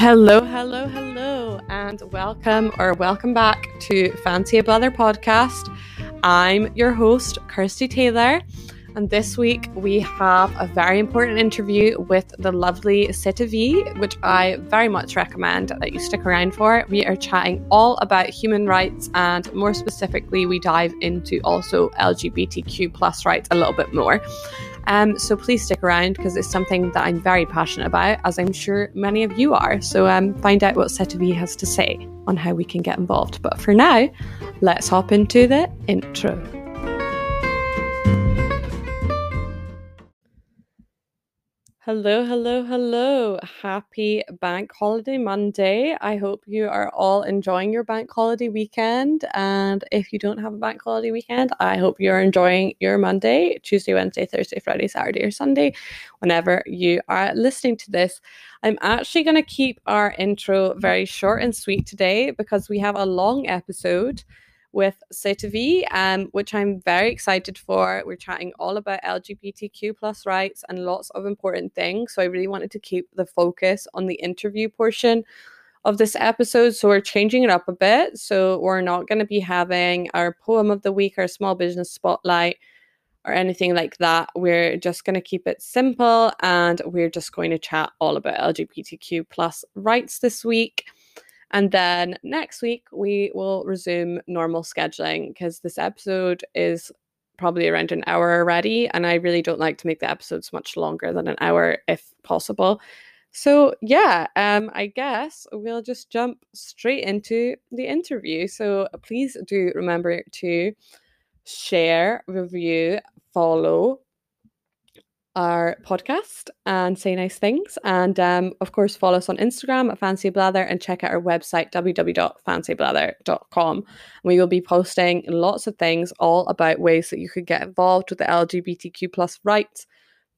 Hello, hello, hello, and welcome or welcome back to Fancy a Blather podcast. I'm your host, Kirsty Taylor, and this week we have a very important interview with the lovely Cetavie, which I very much recommend that you stick around for. We are chatting all about human rights, and more specifically, we dive into also LGBTQ plus rights a little bit more. Um, so please stick around because it's something that I'm very passionate about, as I'm sure many of you are. So um, find out what Cetavie has to say on how we can get involved. But for now, let's hop into the intro. Hello, hello, hello. Happy Bank Holiday Monday. I hope you are all enjoying your bank holiday weekend. And if you don't have a bank holiday weekend, I hope you're enjoying your Monday, Tuesday, Wednesday, Thursday, Friday, Saturday, or Sunday, whenever you are listening to this. I'm actually going to keep our intro very short and sweet today because we have a long episode with Cetavie, um, which I'm very excited for. We're chatting all about LGBTQ plus rights and lots of important things. So I really wanted to keep the focus on the interview portion of this episode. So we're changing it up a bit. So we're not going to be having our poem of the week or small business spotlight or anything like that. We're just going to keep it simple and we're just going to chat all about LGBTQ plus rights this week. And then next week, we will resume normal scheduling because this episode is probably around an hour already. And I really don't like to make the episodes much longer than an hour if possible. So, yeah, um, I guess we'll just jump straight into the interview. So, please do remember to share, review, follow, our podcast and say nice things. And um, of course, follow us on Instagram at Fancy Blather and check out our website, www.fancyblather.com. We will be posting lots of things all about ways that you could get involved with the LGBTQ plus rights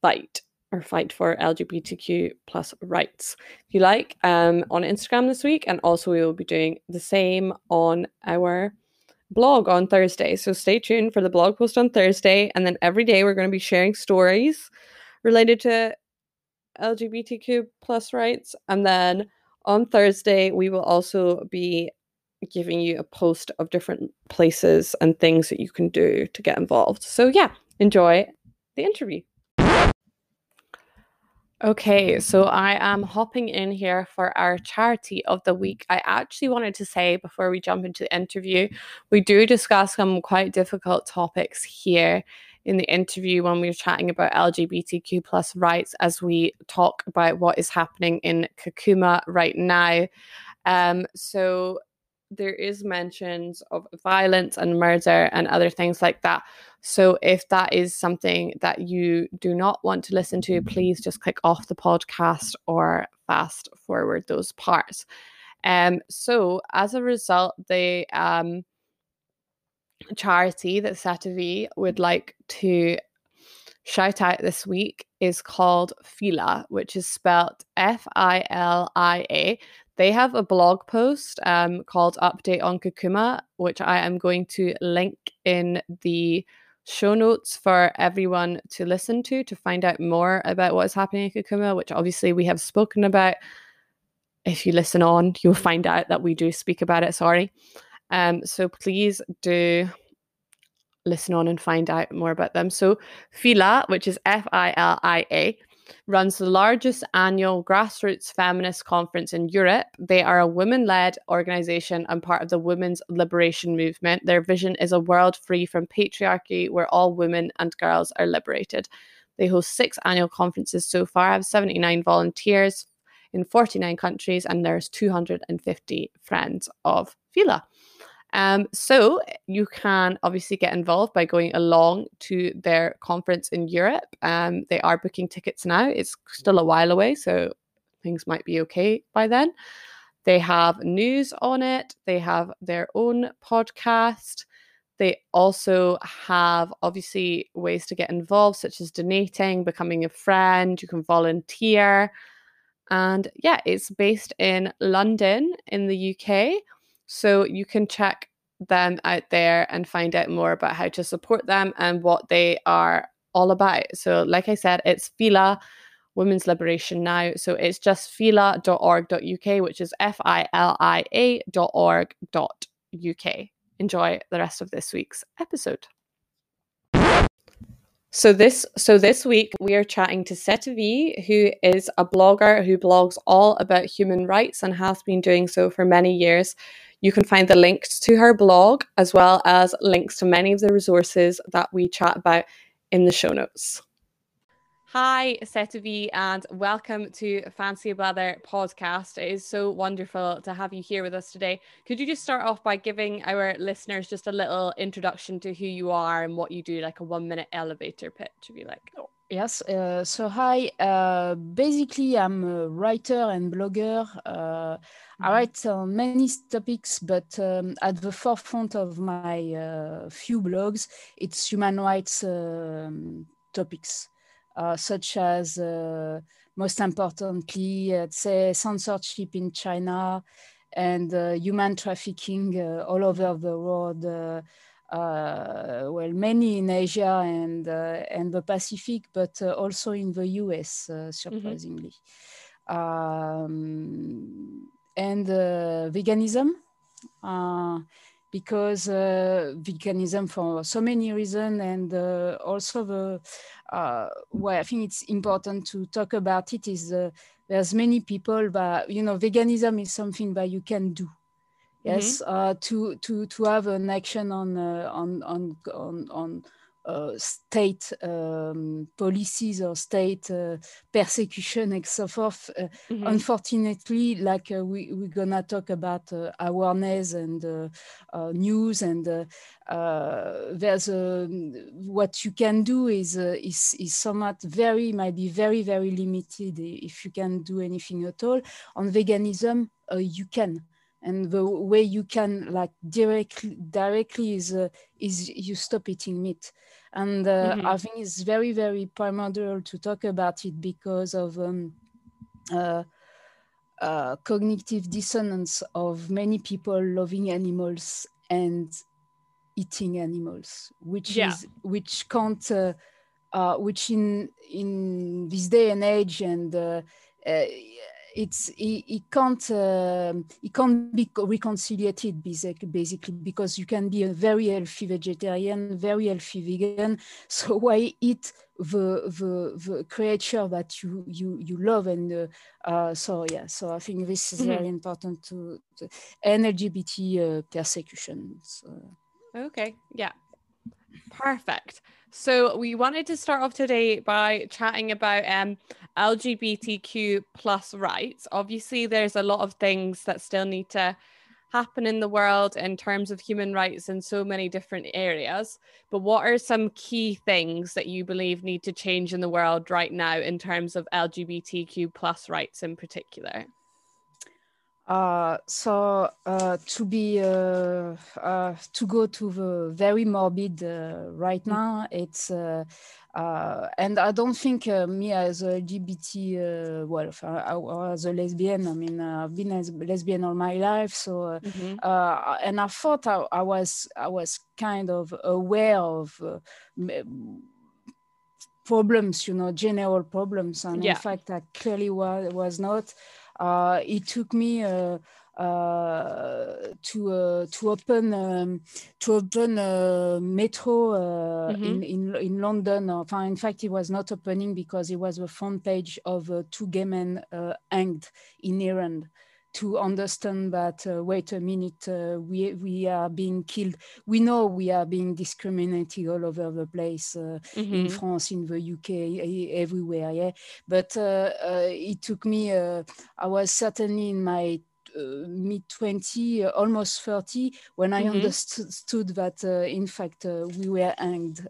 fight or fight for LGBTQ plus rights. If you like, um, on Instagram this week. And also, we will be doing the same on our blog on Thursday. So stay tuned for the blog post on Thursday. And then every day we're going to be sharing stories related to LGBTQ plus rights. And then on Thursday, we will also be giving you a post of different places and things that you can do to get involved. So yeah, enjoy the interview. Okay, so I am hopping in here for our charity of the week. I actually wanted to say before we jump into the interview, we do discuss some quite difficult topics here in the interview when we are chatting about LGBTQ plus rights as we talk about what is happening in Kakuma right now. Um, so there is mentions of violence and murder and other things like that. So if that is something that you do not want to listen to, please just click off the podcast or fast forward those parts. Um, so as a result, the um, charity that Cetavie would like to shout out this week is called Filia, which is spelled F I L I A. They have a blog post um, called Update on Kakuma, which I am going to link in the show notes for everyone to listen to to find out more about what is happening in Kakuma, which obviously we have spoken about. If you listen on, you'll find out that we do speak about it. Sorry. Um, so please do listen on and find out more about them. So Filia, which is F I L I A, runs the largest annual grassroots feminist conference in Europe. They are a women led organization and part of the women's liberation movement. Their vision is a world free from patriarchy where all women and girls are liberated. They host six annual conferences so far, have 79 volunteers in 49 countries, and there's 250 friends of Filia. Um, so you can obviously get involved by going along to their conference in Europe. Um, they are booking tickets now. It's still a while away, so things might be okay by then. They have news on it. They have their own podcast. They also have obviously ways to get involved, such as donating, becoming a friend. You can volunteer. And yeah, it's based in London in the UK. So you can check them out there and find out more about how to support them and what they are all about. So, like I said, it's Filia, women's liberation now. So it's just filia.org.uk, which is F I L I A.org.uk. Enjoy the rest of this week's episode. So this so this week we are chatting to Cetavie, who is a blogger who blogs all about human rights and has been doing so for many years. You can find the links to her blog as well as links to many of the resources that we chat about in the show notes. Hi, Cetavie, and welcome to Fancy Blather podcast. It is so wonderful to have you here with us today. Could you just start off by giving our listeners just a little introduction to who you are and what you do, like a one minute elevator pitch, if you like? Oh, yes. Uh, so, hi. Uh, basically, I'm a writer and blogger. Uh, I mm-hmm. write on many topics, but um, at the forefront of my uh, few blogs, it's human rights um, topics uh, such as uh, most importantly, uh, say censorship in China and uh, human trafficking uh, all over the world. Uh, well, many in Asia and and the Pacific, but also in the US, mm-hmm. surprisingly. Mm-hmm. Um, and veganism because uh, veganism for so many reasons and uh, also the uh, why I think it's important to talk about it is uh, there's many people but you know veganism is something that you can do yes mm-hmm. Uh, to to to have an action on uh, on on on on state um, policies or state uh, persecution and so forth. Uh, mm-hmm. Unfortunately, like uh, we, we're gonna talk about uh, awareness and uh, news and there's a, what you can do is, is, is somewhat very, might be very, very limited if you can do anything at all. On veganism, you can and the way you can like directly directly is uh, is you stop eating meat and uh, mm-hmm. i think it's very very primordial to talk about it because of um, uh, uh cognitive dissonance of many people loving animals and eating animals which yeah. is which can't uh, uh, which in in this day and age and it's it, it can't uh, it can't be reconciliated basically because you can be a very healthy vegetarian very healthy vegan so why eat the the, the creature that you you you love and uh, uh, so yeah so i think this is mm-hmm. very important to, to and lgbt uh, persecution so. okay yeah perfect so we wanted to start off today by chatting about um, LGBTQ plus rights. Obviously, there's a lot of things that still need to happen in the world in terms of human rights in so many different areas. But what are some key things that you believe need to change in the world right now in terms of LGBTQ plus rights in particular? Uh, so uh, to be uh, uh, to go to the very morbid uh, right mm. now, it's uh, and I don't think me as a LGBT well or as a lesbian. I mean, I've been a lesbian all my life, so mm-hmm. and I thought I, I, was I was kind of aware of problems, you know, general problems, and yeah. in fact, I clearly was was not. Uh, it took me uh, uh, to to open um, to open a metro mm-hmm. in, in in London. in fact, it was not opening because it was the front page of two gay men hanged in Iran to understand that uh, wait a minute uh, we we are being killed we know we are being discriminated all over the place uh, mm-hmm. in france in the uk everywhere yeah but uh, uh, it took me uh, i was certainly in my mid 20 almost 30 when i mm-hmm. understood that in fact we were hanged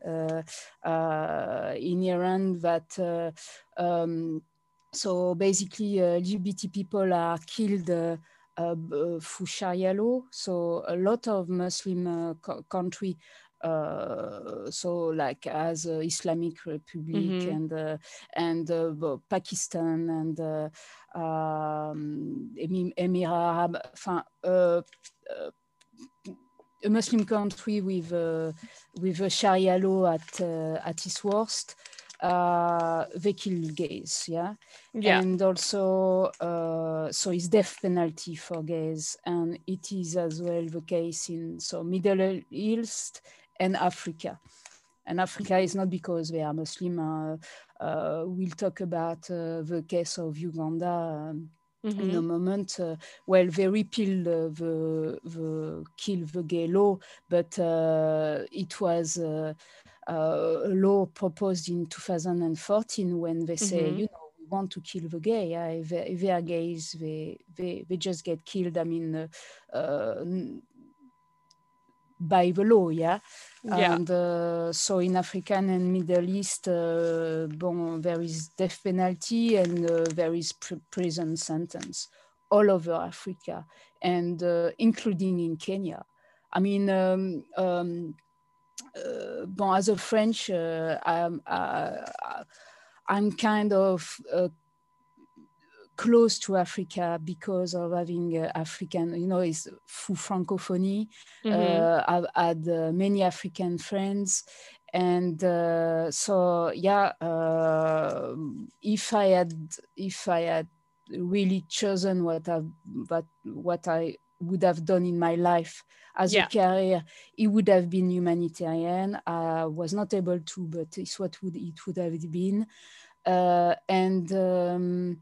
in iran that um, so basically, uh, LGBT people are killed uh, uh, through Sharia law. So a lot of Muslim co- country uh, so like as uh, Islamic Republic mm-hmm. and uh, and Pakistan and um, Emirates, enfin, a Muslim country with with a Sharia law at at its worst uh, they kill gays, yeah? Yeah. And also, uh, so it's death penalty for gays. And it is as well the case in so Middle East and Africa. And Africa is not because they are Muslim. Uh, uh, we'll talk about uh, the case of Uganda um, Mhm. in a moment. Uh, well, they repealed uh, the, the kill the gay law, but uh, it was uh, law proposed in 2014 when they say, Mhm. you know, we want to kill the gay. If, they, if they are gays, they, they, they just get killed. I mean, uh, uh, by the law, yeah. Yeah. And uh, so in African and Middle East, uh, bon, there is death penalty and uh, there is pr- prison sentence all over Africa, and uh, including in Kenya. I mean, um, um, uh, bon, as a French, uh, I'm, uh, I'm kind of uh, close to Africa because of having uh, African, you know, it's through Francophonie. Mhm. Uh, I've had uh, many African friends. And uh, so, yeah, uh, if I had, if I had really chosen what I, what, what I would have done in my life as Yeah. a career, it would have been humanitarian. I was not able to, but it's what would it would have been. Uh, and um,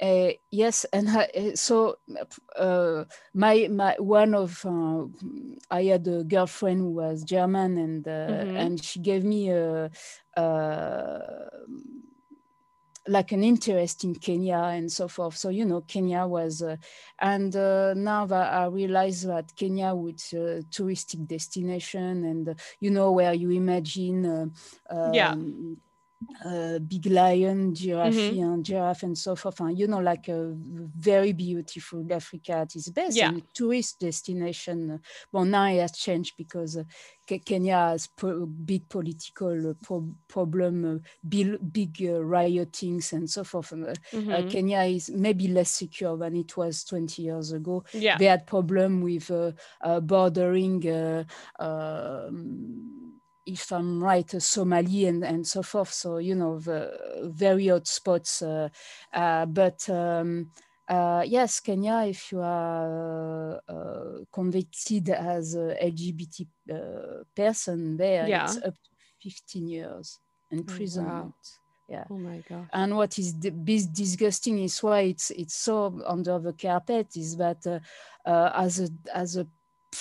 uh, yes, and I, uh, so uh, my my one of uh, I had a girlfriend who was German, and uh, Mhm. and she gave me a, uh, like an interest in Kenya and so forth. So you know, Kenya was, uh, and uh, now that I realize that Kenya with uh, touristic destination, and uh, you know where you imagine. Uh, Yeah. Uh, big lion, giraffe, Mhm. and giraffe, and so forth. And you know, like a very beautiful Africa at its best, Yeah. and tourist destination. Well, now it has changed because uh, Ke- Kenya has big political uh, pro- problem, uh, big, big uh, riotings, and so forth. And, Mhm. Kenya is maybe less secure than it was 20 years ago Yeah. they had problem with uh, uh, bordering, uh, um, if I'm right, uh, Somali and, and so forth. So, you know, the very hot spots. Uh, uh, but um, uh, yes, Kenya, if you are uh, convicted as a LGBT uh, person there, Yeah. it's up to 15 years imprisonment. Yeah Oh my god. and what is di- bis- disgusting is why it's it's so under the carpet is that uh, uh, as a as a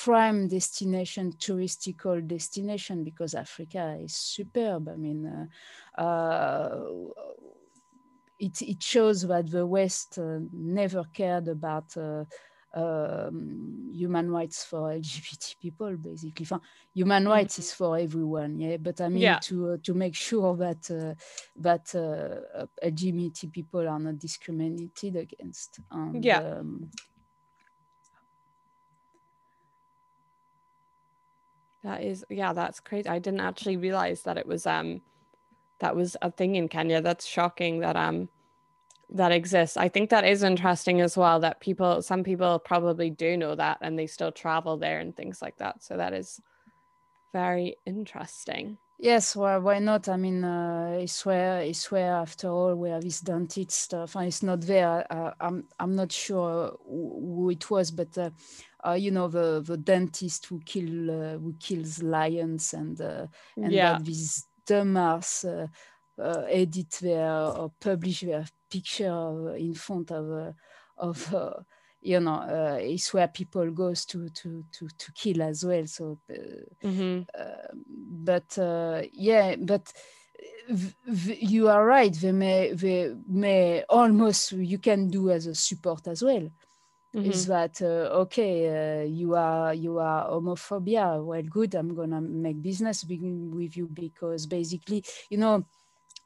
prime destination touristical destination because africa is superb i mean uh, uh, it, it shows that the west uh, never cared about uh, um, human rights for LGBT people, basically. Enfin, human rights is for everyone, yeah. But I mean, Yeah. to uh, to make sure that uh, that uh, LGBT people are not discriminated against. And, Yeah. Um, That is yeah, that's crazy. I didn't actually realize that it was um that was a thing in Kenya. That's shocking that um that exists. I think that is interesting as well that people some people probably do know that and they still travel there and things like that. So that is very interesting. Yes, well, why not? I mean, uh, it's where it's where after all where this dentist stuff. And it's not there. Uh, I'm I'm not sure who it was, but uh, uh, you know the the dentist who kill uh, who kills lions and uh, and yeah. that these dumbass uh, uh, edit their or publish their picture of, in front of uh, of uh, you know uh, it's where people goes to to to to kill as well. So. Uh, hmm but uh, yeah, but you are right. They may, they may almost you can do as a support as well. Is that uh, okay? Uh, you are you are homophobia. Well, good. I'm gonna make business with you because basically, you know,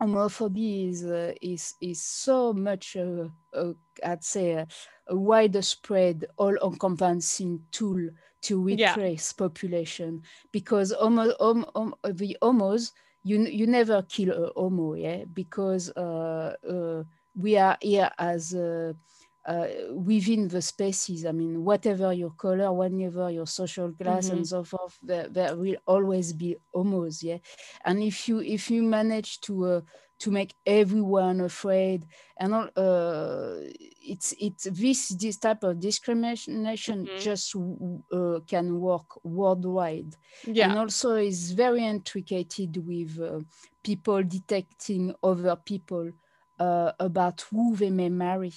homophobia is uh, is is so much. Uh, uh, I'd say a, a widespread, all-encompassing tool to Yeah. population because homo, hom hom- the homos you you never kill a homo yeah because uh, uh, we are here as uh, within the spaces. I mean, whatever your color, whatever your social class, mm-hmm. and so forth, there, there, will always be homos. Yeah, and if you if you manage to uh, to make everyone afraid, and uh, it's it's this this type of discrimination mm-hmm. just uh, can work worldwide. Yeah, and also is very intricate with uh, people detecting other people uh, about who they may marry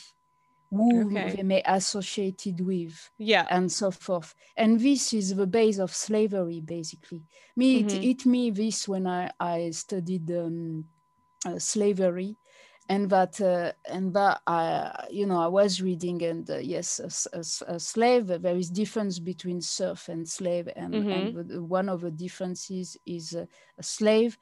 who okay. they may associated with yeah and so forth and this is the base of slavery basically me mm-hmm. it hit me this when i i studied um, uh, slavery and that uh, and that I you know I was reading and uh, yes a, a, a, slave there is difference between serf and slave and, mm-hmm. and one of the differences is uh, a slave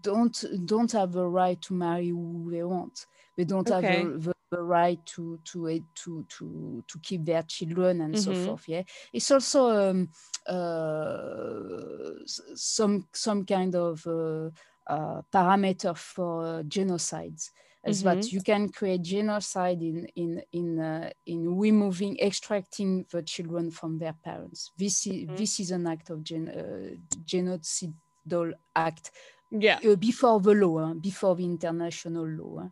don't don't have the right to marry who they want they don't okay. have the, the, right to to eh, to to to keep their children and mm-hmm. so forth yeah it's also um, uh, some some kind of uh, uh, parameter for genocides is mm-hmm. that you can create genocide in in in uh, in removing extracting the children from their parents this is mm-hmm. this is an act of gen, uh, genocidal act yeah. uh, before the law before the international law.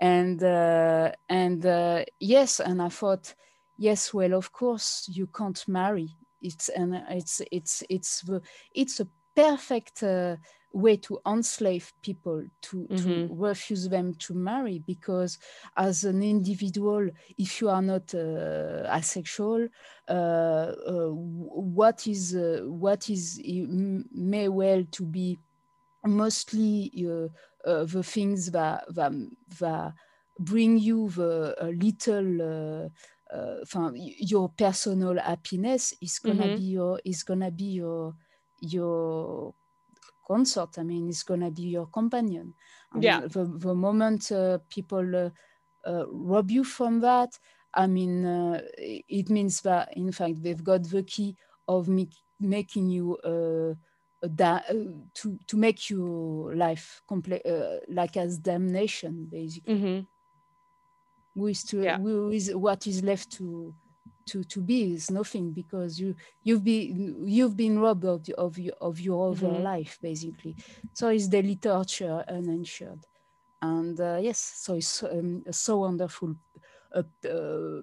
And uh, and uh, yes and i thought yes well of course you can't marry. It's and it's it's it's the it's a perfect uh, way to enslave people to, mm-hmm. to refuse them to marry because as an individual if you are not uh, asexual uh, uh, what is uh, what is may well to be mostly uh, uh, the things that, that, that bring you the little uh, your personal happiness is gonna mm-hmm. be your is gonna be your your consort. I mean, it's gonna be your companion. And yeah. The, the moment uh, people uh, uh, rob you from that, I mean, it means that in fact they've got the key of making you uh, to to make your life complete uh, like as damnation basically mm-hmm. who is to yeah. who is what is left to to to be is nothing because you you've been you've been robbed of, of your of your other mm-hmm. life basically so it's the literature uninsured and uh, yes so it's um, so wonderful uh, uh,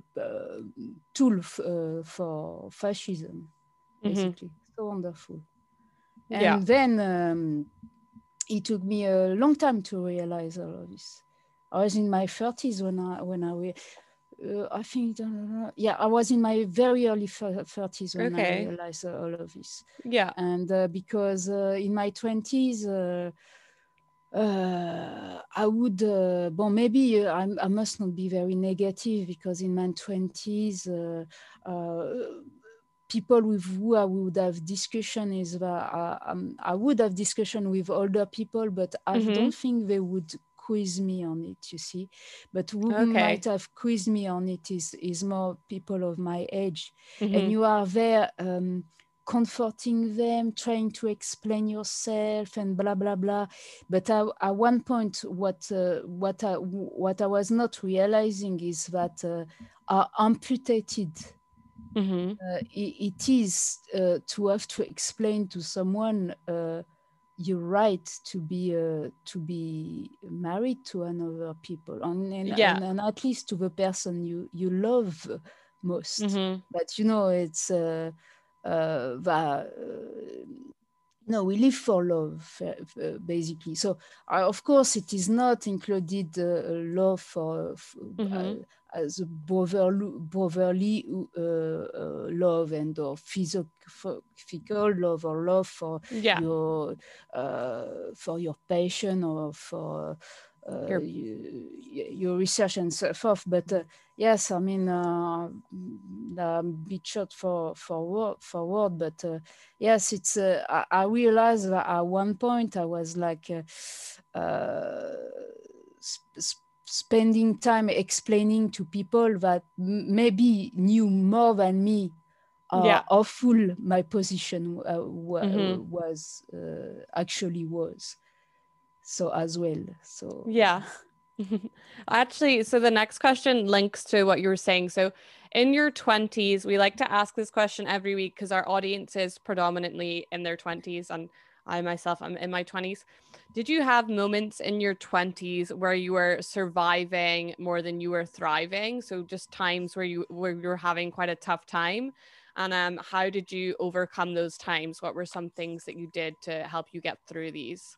tool f- uh, for fascism mm-hmm. basically mm-hmm. so wonderful and yeah. then um, it took me a long time to realize all of this. I was in my 30s when I when I uh, I think uh, yeah I was in my very early 30s when okay. I realized all of this. Yeah, and uh, because uh, in my 20s. Uh, uh, I would, uh, well, maybe uh, I, I, must not be very negative because in my 20s, people with who I would have discussion is that I, um, I would have discussion with older people, but I mm-hmm. don't think they would quiz me on it. You see, but who okay. might have quizzed me on it is is more people of my age, mm-hmm. and you are there. Um, comforting them, trying to explain yourself, and blah blah blah. But I, at one point, what uh, what I, what I was not realizing is that uh, are amputated Mm-hmm. Uh, it, it is uh, to have to explain to someone uh, your right to be uh, to be married to another people, and, and, yeah. and, and, at least to the person you you love most. Mm-hmm. But you know, it's uh, uh, that no we live for love uh, basically so uh, of course it is not included uh, love for, mm-hmm. as a brotherly, brotherly love and or physical love or love for yeah. your for your patient or for your, your research and so forth but yes, I mean, uh, a bit short for for forward, but uh, yes, it's. Uh, I, I, realized that at one point I was like uh, uh sp- spending time explaining to people that maybe knew more than me. Uh, yeah. how full my position uh, w- mm-hmm. was actually was so as well so yeah Actually, so the next question links to what you were saying. So, in your 20s, we like to ask this question every week because our audience is predominantly in their 20s, and I myself am in my 20s. Did you have moments in your 20s where you were surviving more than you were thriving? So, just times where you where you were having quite a tough time. And um, how did you overcome those times? What were some things that you did to help you get through these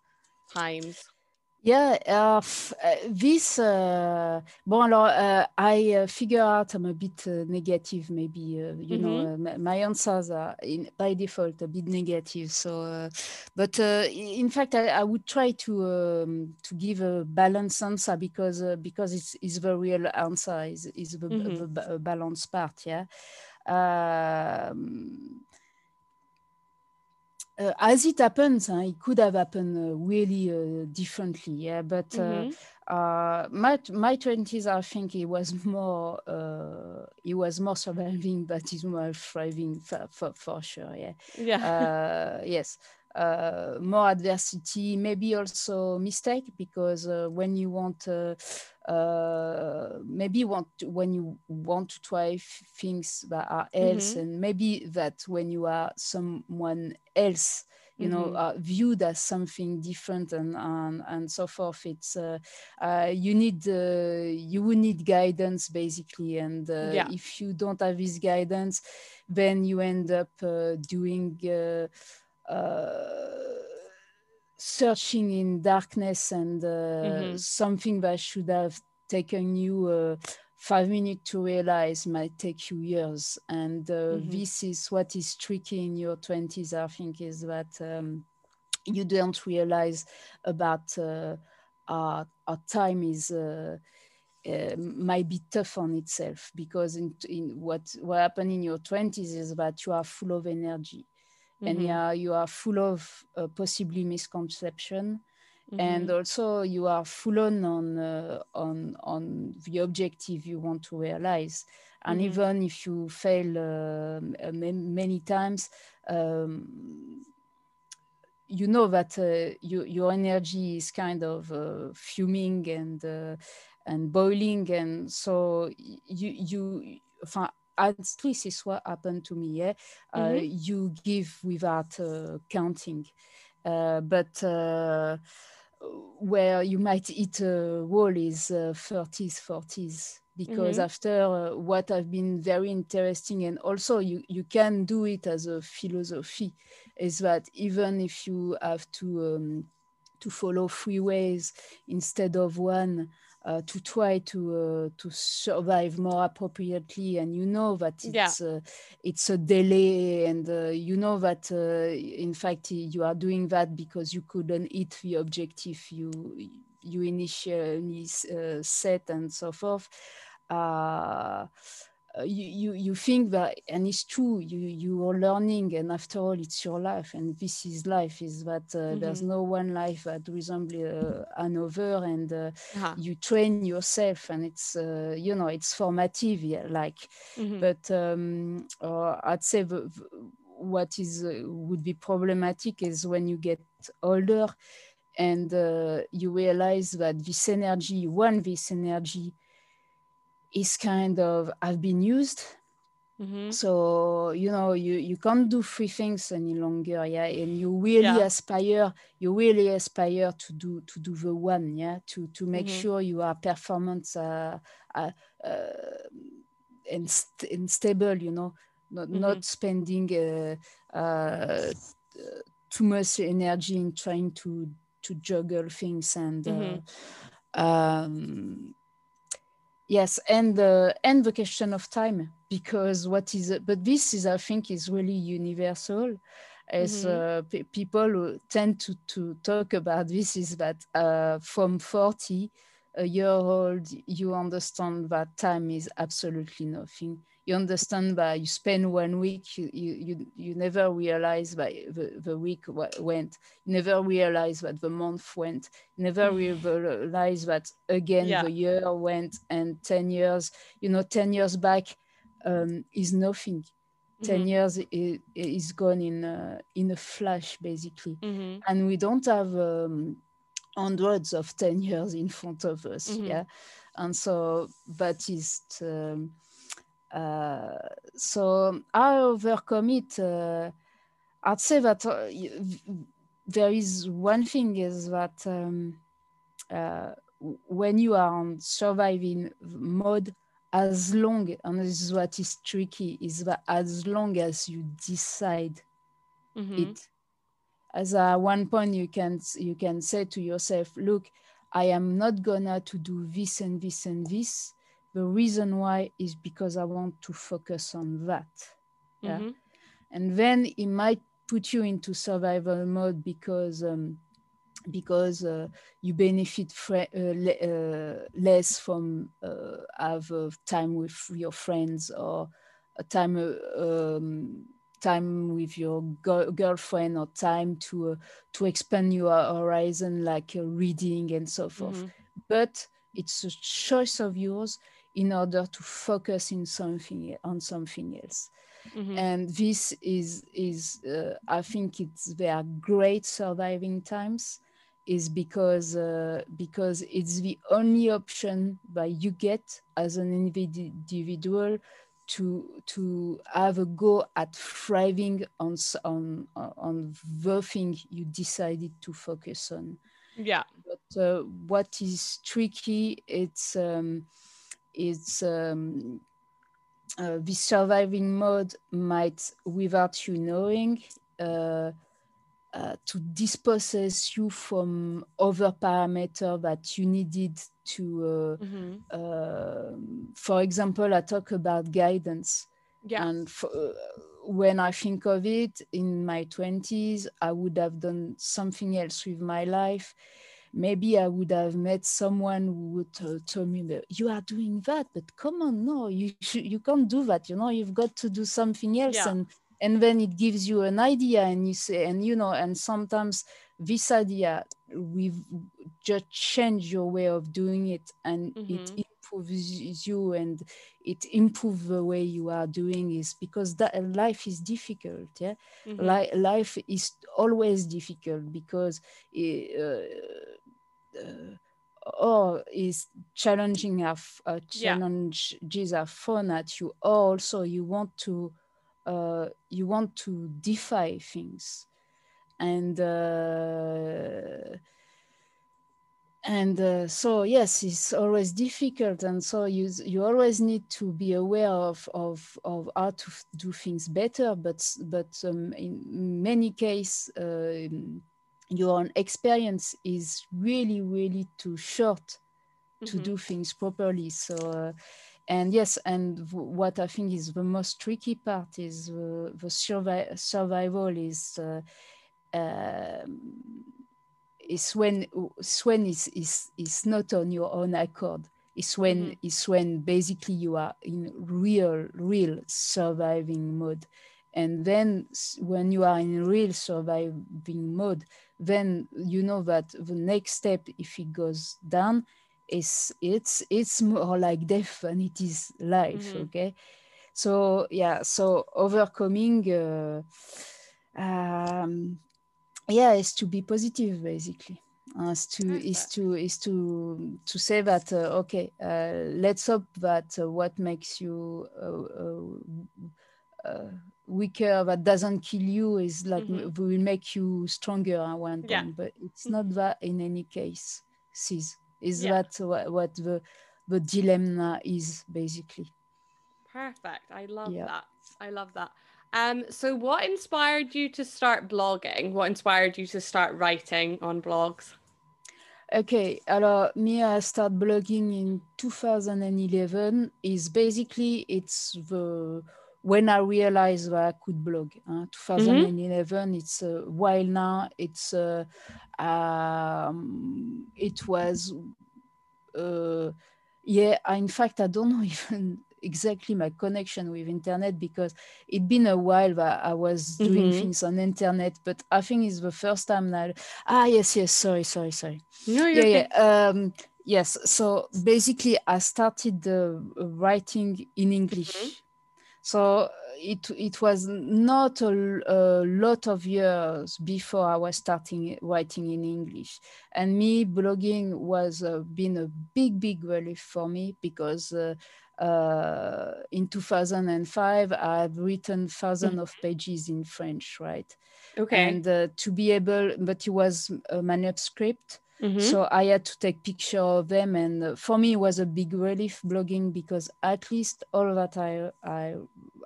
times? Yeah, uh, uh, this, uh, bon, alors, uh, I uh, figure out I'm a bit uh, negative, maybe, you mm-hmm. know, my answers are in, by default a bit negative. So, but in fact, I, I, would try to um, to give a balanced answer because because it's, it's the real answer, is, is the, mm-hmm. the, the balanced part, yeah. Um, uh, as it happens, uh, it could have happened uh, really uh, differently. Yeah, but mm-hmm. my my twenties, I think it was more it was more surviving, but it's more thriving for, for, for sure. Yeah. Yeah. yes uh, more adversity, maybe also mistake, because uh, when you want, uh, uh maybe want to, when you want to try things that are else, mm-hmm. and maybe that when you are someone else, you mm-hmm. know, uh, viewed as something different and and, and so forth. It's uh, you need you will need guidance basically, and yeah. if you don't have this guidance, then you end up doing searching in darkness and uh, mm-hmm. something that should have taken you uh, five minutes to realize might take you years. And uh, mm-hmm. this is what is tricky in your 20s, I think, is that um, you don't realize about uh, our, our time is. Uh, uh, might be tough on itself because in, in what what happened in your 20s is that you are full of energy mm-hmm. and yeah, you are full of uh, possibly misconception. Mm-hmm. And also, you are full on on uh, on on the objective you want to realize. And mm-hmm. even if you fail uh, many times, um, you know that uh, you, your energy is kind of uh, fuming and uh, and boiling and so you you at least is what happened to me. Yeah, uh, mm-hmm. you give without uh, counting, uh, but where you might hit a wall is 30s, 40s because mm-hmm. after uh, what have been very interesting and also you, you can do it as a philosophy is that even if you have to um, to follow three ways instead of one uh, to try to uh, to survive more appropriately. And you know that it's yeah. uh, it's a delay. And uh, you know that uh, in fact you are doing that because you couldn't hit the objective you you initially uh, set and so forth. Uh, you, you you think that and it's true you you are learning and after all it's your life and this is life is that uh, mm-hmm. there's no one life that resembles uh, another and uh, uh-huh. you train yourself and it's uh, you know it's formative yeah, like mm-hmm. but um, i'd say the, the, what is would be problematic is when you get older and you realize that this energy one this energy is kind of have been used. Mm-hmm. So you know you you can't do three things any longer, yeah. And you really yeah. aspire, you really aspire to do to do the one, yeah. To to make mm-hmm. sure you are performance uh, uh, uh, and, st- and stable, you know, not mm-hmm. not spending uh, uh, too much energy in trying to to juggle things and. Mm-hmm. Um, yes and the and the question of time because what is but this is i think is really universal as mm-hmm. uh, p- people tend to, to talk about this is that uh, from 40 a year old you understand that time is absolutely nothing you understand by you spend one week you you you, never realize by the, the week went you never realize that the month went you never mm. realize that again yeah. the year went and 10 years you know 10 years back um, is nothing 10 mm-hmm. years is, is gone in a, in a flash basically mm-hmm. and we don't have um, hundreds of 10 years in front of us Mhm. yeah and so that is um, so i overcome it uh, i'd say that uh, there is one thing is that um, uh, when you are on surviving mode as long and this is what is tricky is that as long as you decide Mhm. it as at one point you can you can say to yourself look i am not gonna to do this and this and this the reason why is because i want to focus on that yeah. Mhm. and then it might put you into survival mode because um, because uh, you benefit uh, le- uh, less from uh, have uh, time with your friends or a time uh, um, time with your girl- girlfriend or time to uh, to expand your horizon like uh, reading and so forth Mhm. but it's a choice of yours in order to focus in something on something else Mhm. and this is is uh, i think it's they are great surviving times is because uh, because it's the only option that you get as an individual to to have a go at thriving on on on the thing you decided to focus on Yeah. but uh, what is tricky it's um, it's um, uh, the surviving mode might without you knowing uh, uh, to dispossess you from other parameter that you needed to uh, Mhm. um for example i talk about guidance Yeah. and for, uh, when I think of it in my 20s, I would have done something else with my life. Maybe I would have met someone who would uh, tell me that you are doing that, but come on, no, you should, you can't do that. You know, you've got to do something else, Yeah. and and then it gives you an idea, and you say, and you know, and sometimes this idea we've just change your way of doing it, and it Mhm. improves you and it improves the way you are doing is because that life is difficult yeah Mhm. Li- life is always difficult because it, uh, uh, or is challenging of uh, Yeah. challenges are thrown at you or also you want to uh, you want to defy things. And uh, and uh, so yes it's always difficult. And so you you always need to be aware of of, of how to do things better. But but um, in many cases um, your own experience is really really too short to Mhm. do things properly so uh, and yes and w- what i think is the most tricky part is uh, the survi- survival is uh, um, is when is when is is is not on your own accord it's when Mhm. it's when basically you are in real real surviving mode and then when you are in real surviving mode then you know that the next step if it goes down is it's it's more like death than it is life Mhm. okay so yeah so overcoming uh, um yeah is to be positive basically uh, is to is Perfect. to is to to say that uh, okay uh, let's hope that uh, what makes you uh, weaker that doesn't kill you is like m- Mhm. will make you stronger at one Yeah. point but it's not that in any case sis is Yeah. that what, what the the dilemma is basically Perfect. I love Yeah. that. I love that. Um, so what inspired you to start blogging? What inspired you to start writing on blogs? Okay, alors me, I start blogging in 2011. Is basically it's the when I realized that I could blog. Huh? 2011. It's a while now. It's uh, um, it was uh, yeah. In fact, I don't know even exactly my connection with internet because it been a while that I was doing Mhm. things on internet. But I think it's the first time that ah yes yes sorry sorry sorry No, yeah yeah um yes so basically i started uh, writing in english So it it was not a, a, lot of years before I was starting writing in English, and me blogging was uh, been a big big relief for me because. Uh, uh, in 2005, I've written thousands of pages in French, right? Okay. And uh, to be able, but it was a manuscript, Mhm. so I had to take picture of them, and for me it was a big relief blogging because at least all that I I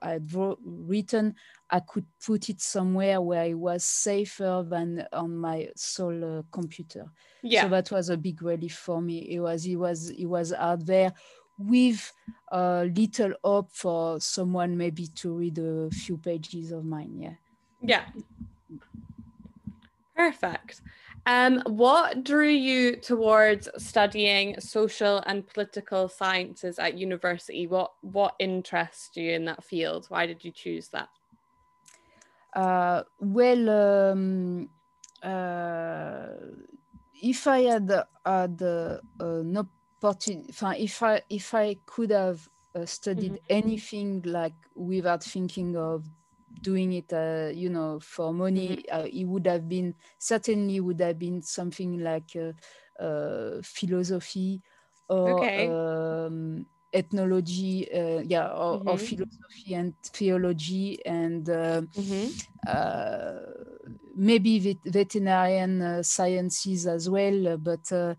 I had wro- written, I could put it somewhere where it was safer than on my sole uh, computer. yeah. So that was a big relief for me. It was it was it was out there with a little hope for someone maybe to read a few pages of mine. Yeah. Yeah. Perfect. Um, what drew you towards studying social and political sciences at university? What what interests you in that field? Why did you choose that? Uh, well, um, uh, if I had had uh, an opportunity, if I if I could have uh, studied anything like without thinking of doing it, uh, you know, for money, uh, it would have been certainly would have been something like uh, uh, philosophy or Okay. um, ethnology, uh, yeah, or, or Mhm. philosophy and theology and. Uh, Mm-hmm. uh, maybe vet- veterinarian uh, sciences as well, but uh,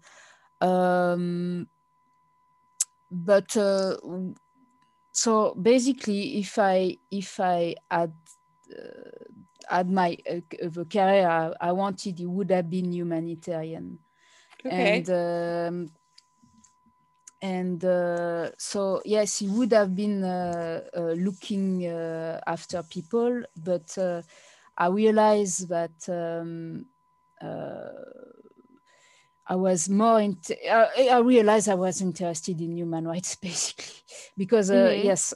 um, but uh, so basically, if I if I had had my uh, the career I, I wanted, it would have been humanitarian Okay. and um, and uh, so yes he would have been uh, uh, looking uh, after people but uh, i realized that um, uh, I was more. Int- I, I realized I was interested in human rights, basically, because uh, Mhm. yes.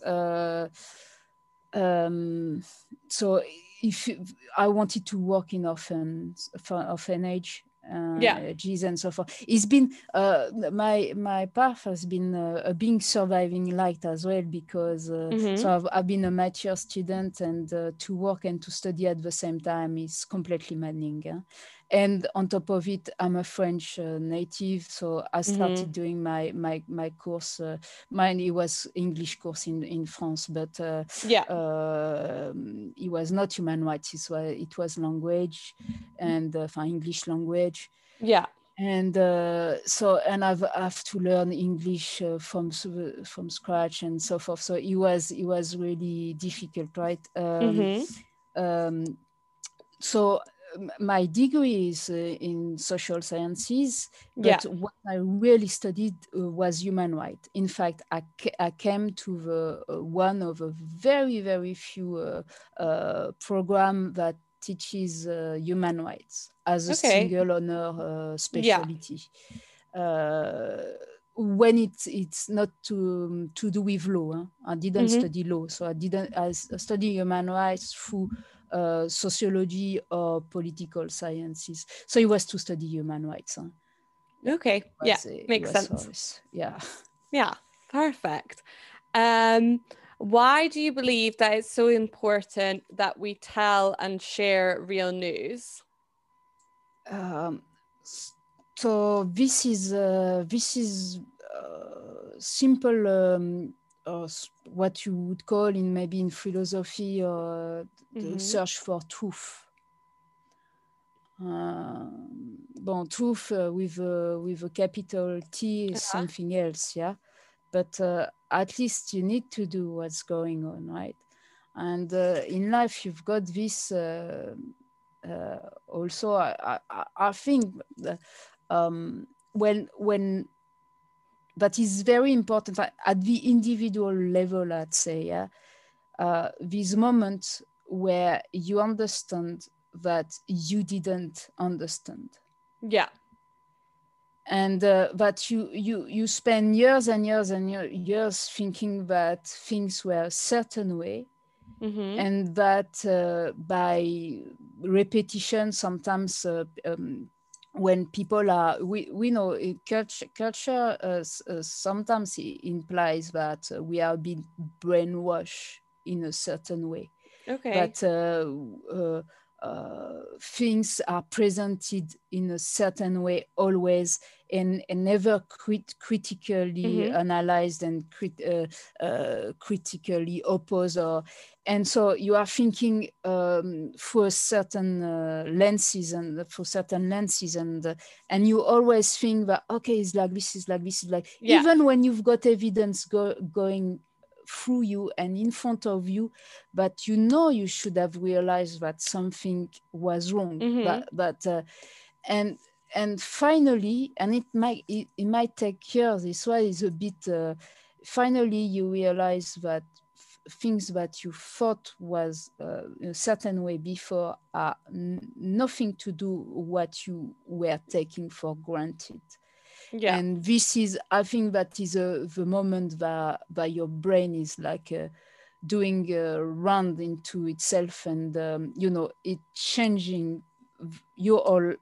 Um, so if I wanted to work in orphans, for orphanage, uh, Yeah. G's and so forth. It's been uh, my my path has been uh, a being surviving light as well because uh, Mhm. so I've, I've been a mature student and uh, to work and to study at the same time is completely maddening. And on top of it, I'm a French uh, native, so I started doing my my my course. Uh, mine it was English course in in France, but uh, Yeah. um, it was not human rights. It was it was language and uh, for English language Yeah. and uh, so and I've I have to learn English uh, from from scratch and so forth. So it was it was really difficult, right? Um, Mhm. um, so my degree is uh, in social sciences, Yeah. but what I really studied uh, was human rights. In fact, I, I came to the uh, one of a very very few uh, uh, program that teaches uh, human rights as a Okay. single honor uh, specialty. Uh, when it's it's not to to do with law, huh? I didn't Mhm. study law, so I didn't I study human rights through uh, sociology or political sciences. So it was to study human rights. Huh? Okay. Yeah. it Makes sense. Yeah. Yeah, perfect. Um, why do you believe that it's so important that we tell and share real news? Um, so this is uh, this is uh, simple um, uh, what you would call in maybe in philosophy or the Mhm. search for truth. Um, bon, truth uh, with a, with a capital T is Uh-huh. something else, yeah. But uh, at least you need to do what's going on, right? And uh, in life, you've got this. Uh, uh, also, I, I, I- think that, um, when when that is very important at, the individual level. I'd say, yeah, uh, these moments where you understand that you didn't understand Yeah. and uh, that you you you spend years and years and years thinking that things were a certain way Mhm. and that uh, by repetition sometimes uh, um, when people are we, we know uh, culture culture uh, uh, sometimes implies that uh, we are being brainwashed in a certain way. Okay. That uh, uh, uh, things are presented in a certain way always and, and never crit- critically Mhm. analyzed and crit- uh, uh, critically opposed or and so you are thinking um, for certain uh, lenses and for certain lenses and uh, and you always think that okay it's like this is like this is like Yeah. even when you've got evidence go, going through you and in front of you but you know you should have realized that something was wrong Mhm. but but uh, and and finally and it might it, it might take years this why is a bit uh, finally you realize that things that you thought was uh, a certain way before are nothing to do what you were taking for granted yeah. and this is i think that is uh, the moment that, that your brain is like uh, doing a round into itself and um, you know it changing your whole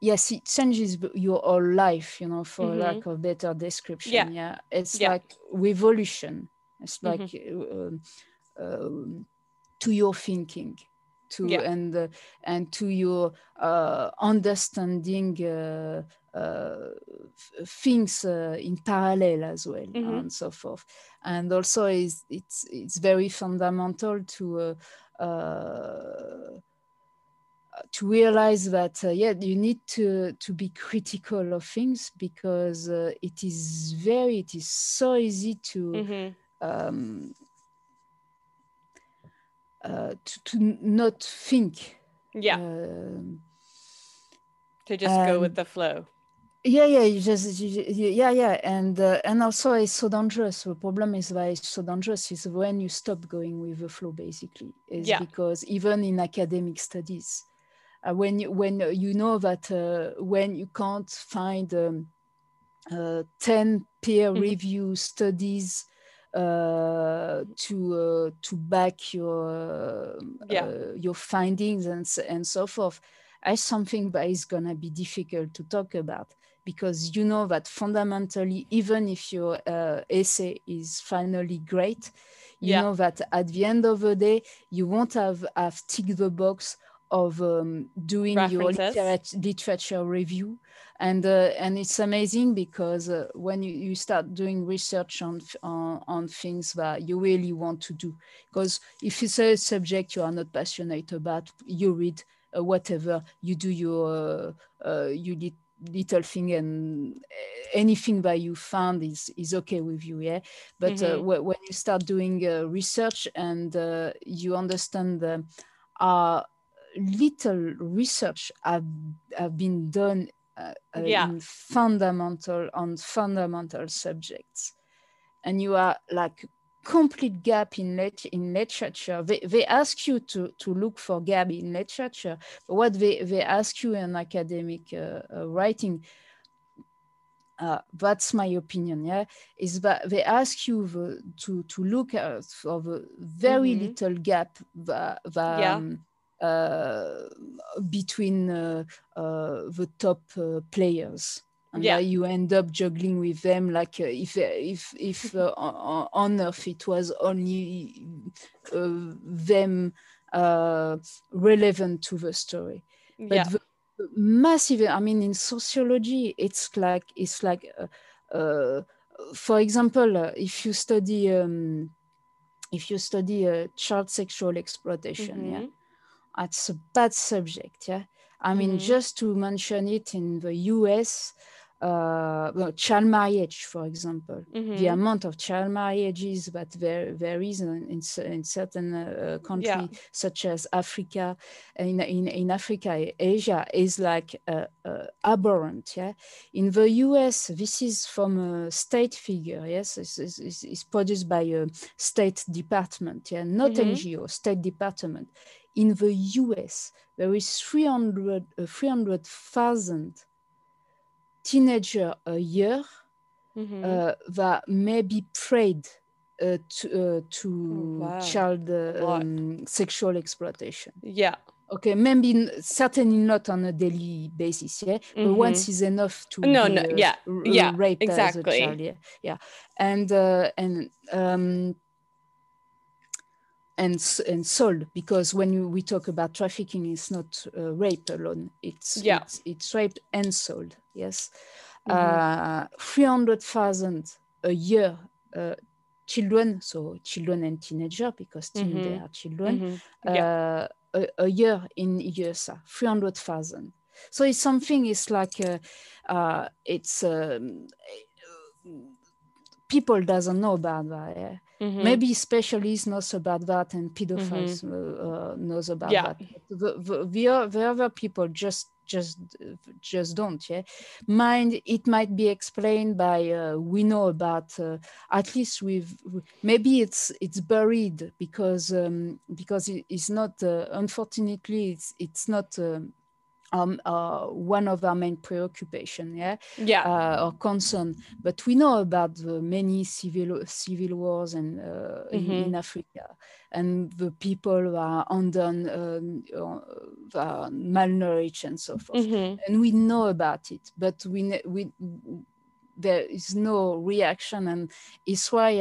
yes it changes your whole life you know for Mhm. lack of better description Yeah. yeah, it's Yeah. like revolution it's Mhm. like uh, um, to your thinking to Yeah. and uh, and to your uh, understanding uh, uh, f- things uh, in parallel as well Mhm. and so forth and also is it's it's very fundamental to uh, uh, to realize that uh, yeah you need to to be critical of things because uh, it is very it is so easy to Mhm. Um, uh, to, to not think Yeah. um, to just go with the flow. yeah yeah you just you, you- yeah yeah and uh, and also it's so dangerous the problem is why it's so dangerous is when you stop going with the flow basically is Yeah. because even in academic studies uh, when you when you know that uh, when you can't find um, uh, 10 peer Mhm. review studies uh, to uh, to back your Yeah. uh, your findings and and so forth as something that is gonna be difficult to talk about because you know that fundamentally even if your uh, essay is finally great you Yeah. know that at the end of the day you won't have have ticked the box of um, doing your References. literat- literature review and uh, and it's amazing because uh, when you, you start doing research on, on on things that you really want to do because if it's a subject you are not passionate about you read uh, whatever you do your uh, uh, you lit- little thing and uh, anything that you found is is okay with you yeah but uh, Mhm. wh- when you start doing uh, research and uh, you understand the uh, little research have, have been done uh, uh, Yeah. in fundamental on fundamental subjects and you are like complete gap in lit- in literature they, they ask you to to look for gap in literature but what they, they ask you in academic uh, uh, writing uh, that's my opinion yeah is that they ask you the, to to look at for the very Mhm. little gap that, that Yeah. um, between uh, uh, the top uh, players and Yeah. you end up juggling with them like uh, if if if uh, on, earth it was only uh, them uh, relevant to the story but Yeah. the massive i mean in sociology it's like it's like uh, uh, for example uh, if you study um, if you study uh, child sexual exploitation yeah Mhm. It's a bad subject yeah? I mean Mhm. just to mention it in the us uh, well, child marriage for example. The Mhm. amount of child marriages that there, there is in, in, in certain uh, countries such as africa in, in, in africa asia is like uh, uh, abhorrent yeah? In the us this is from a state figure yes? It's, it's, it's- produced by a state department yeah? Not Mhm. ngo state department in the us there is 300 uh, 300000 teenager a year Mhm. uh, that may be preyed uh, to, uh, to Oh, wow. child uh, um, sexual exploitation. yeah. Okay, maybe certainly not on a daily basis, yeah, but once is enough to Mm-hmm. No, be, no, yeah, yeah, raped as a exactly. child, yeah, yeah, and uh, and um, and and sold because when you, we talk about trafficking it's not uh, rape alone it's Yeah. it's, it's raped and sold yes Mhm. uh 300000 a year uh, children so children and teenager because still they Mhm. are children Mhm. Yeah. uh, a, a year in USA, 300,000. So it's something, it's like, uh, uh, it's, um, people doesn't know about that. Mhm. Maybe specialists knows about that and pedophiles uh, uh, knows about Yeah. that. The, the, the, the other people just just just don't yeah mind it might be explained by uh, we know about uh, at least with maybe it's it's buried because um, because it, it's not uh, unfortunately it's it's not um, um, uh, one of our main preoccupation yeah Yeah. uh, or concern. But we know about the many civil civil wars and uh, in, Mhm. in Africa, and the people who are under um, uh, malnourished and so forth. Mhm. And we know about it, but we ne- we there is no reaction, and it's why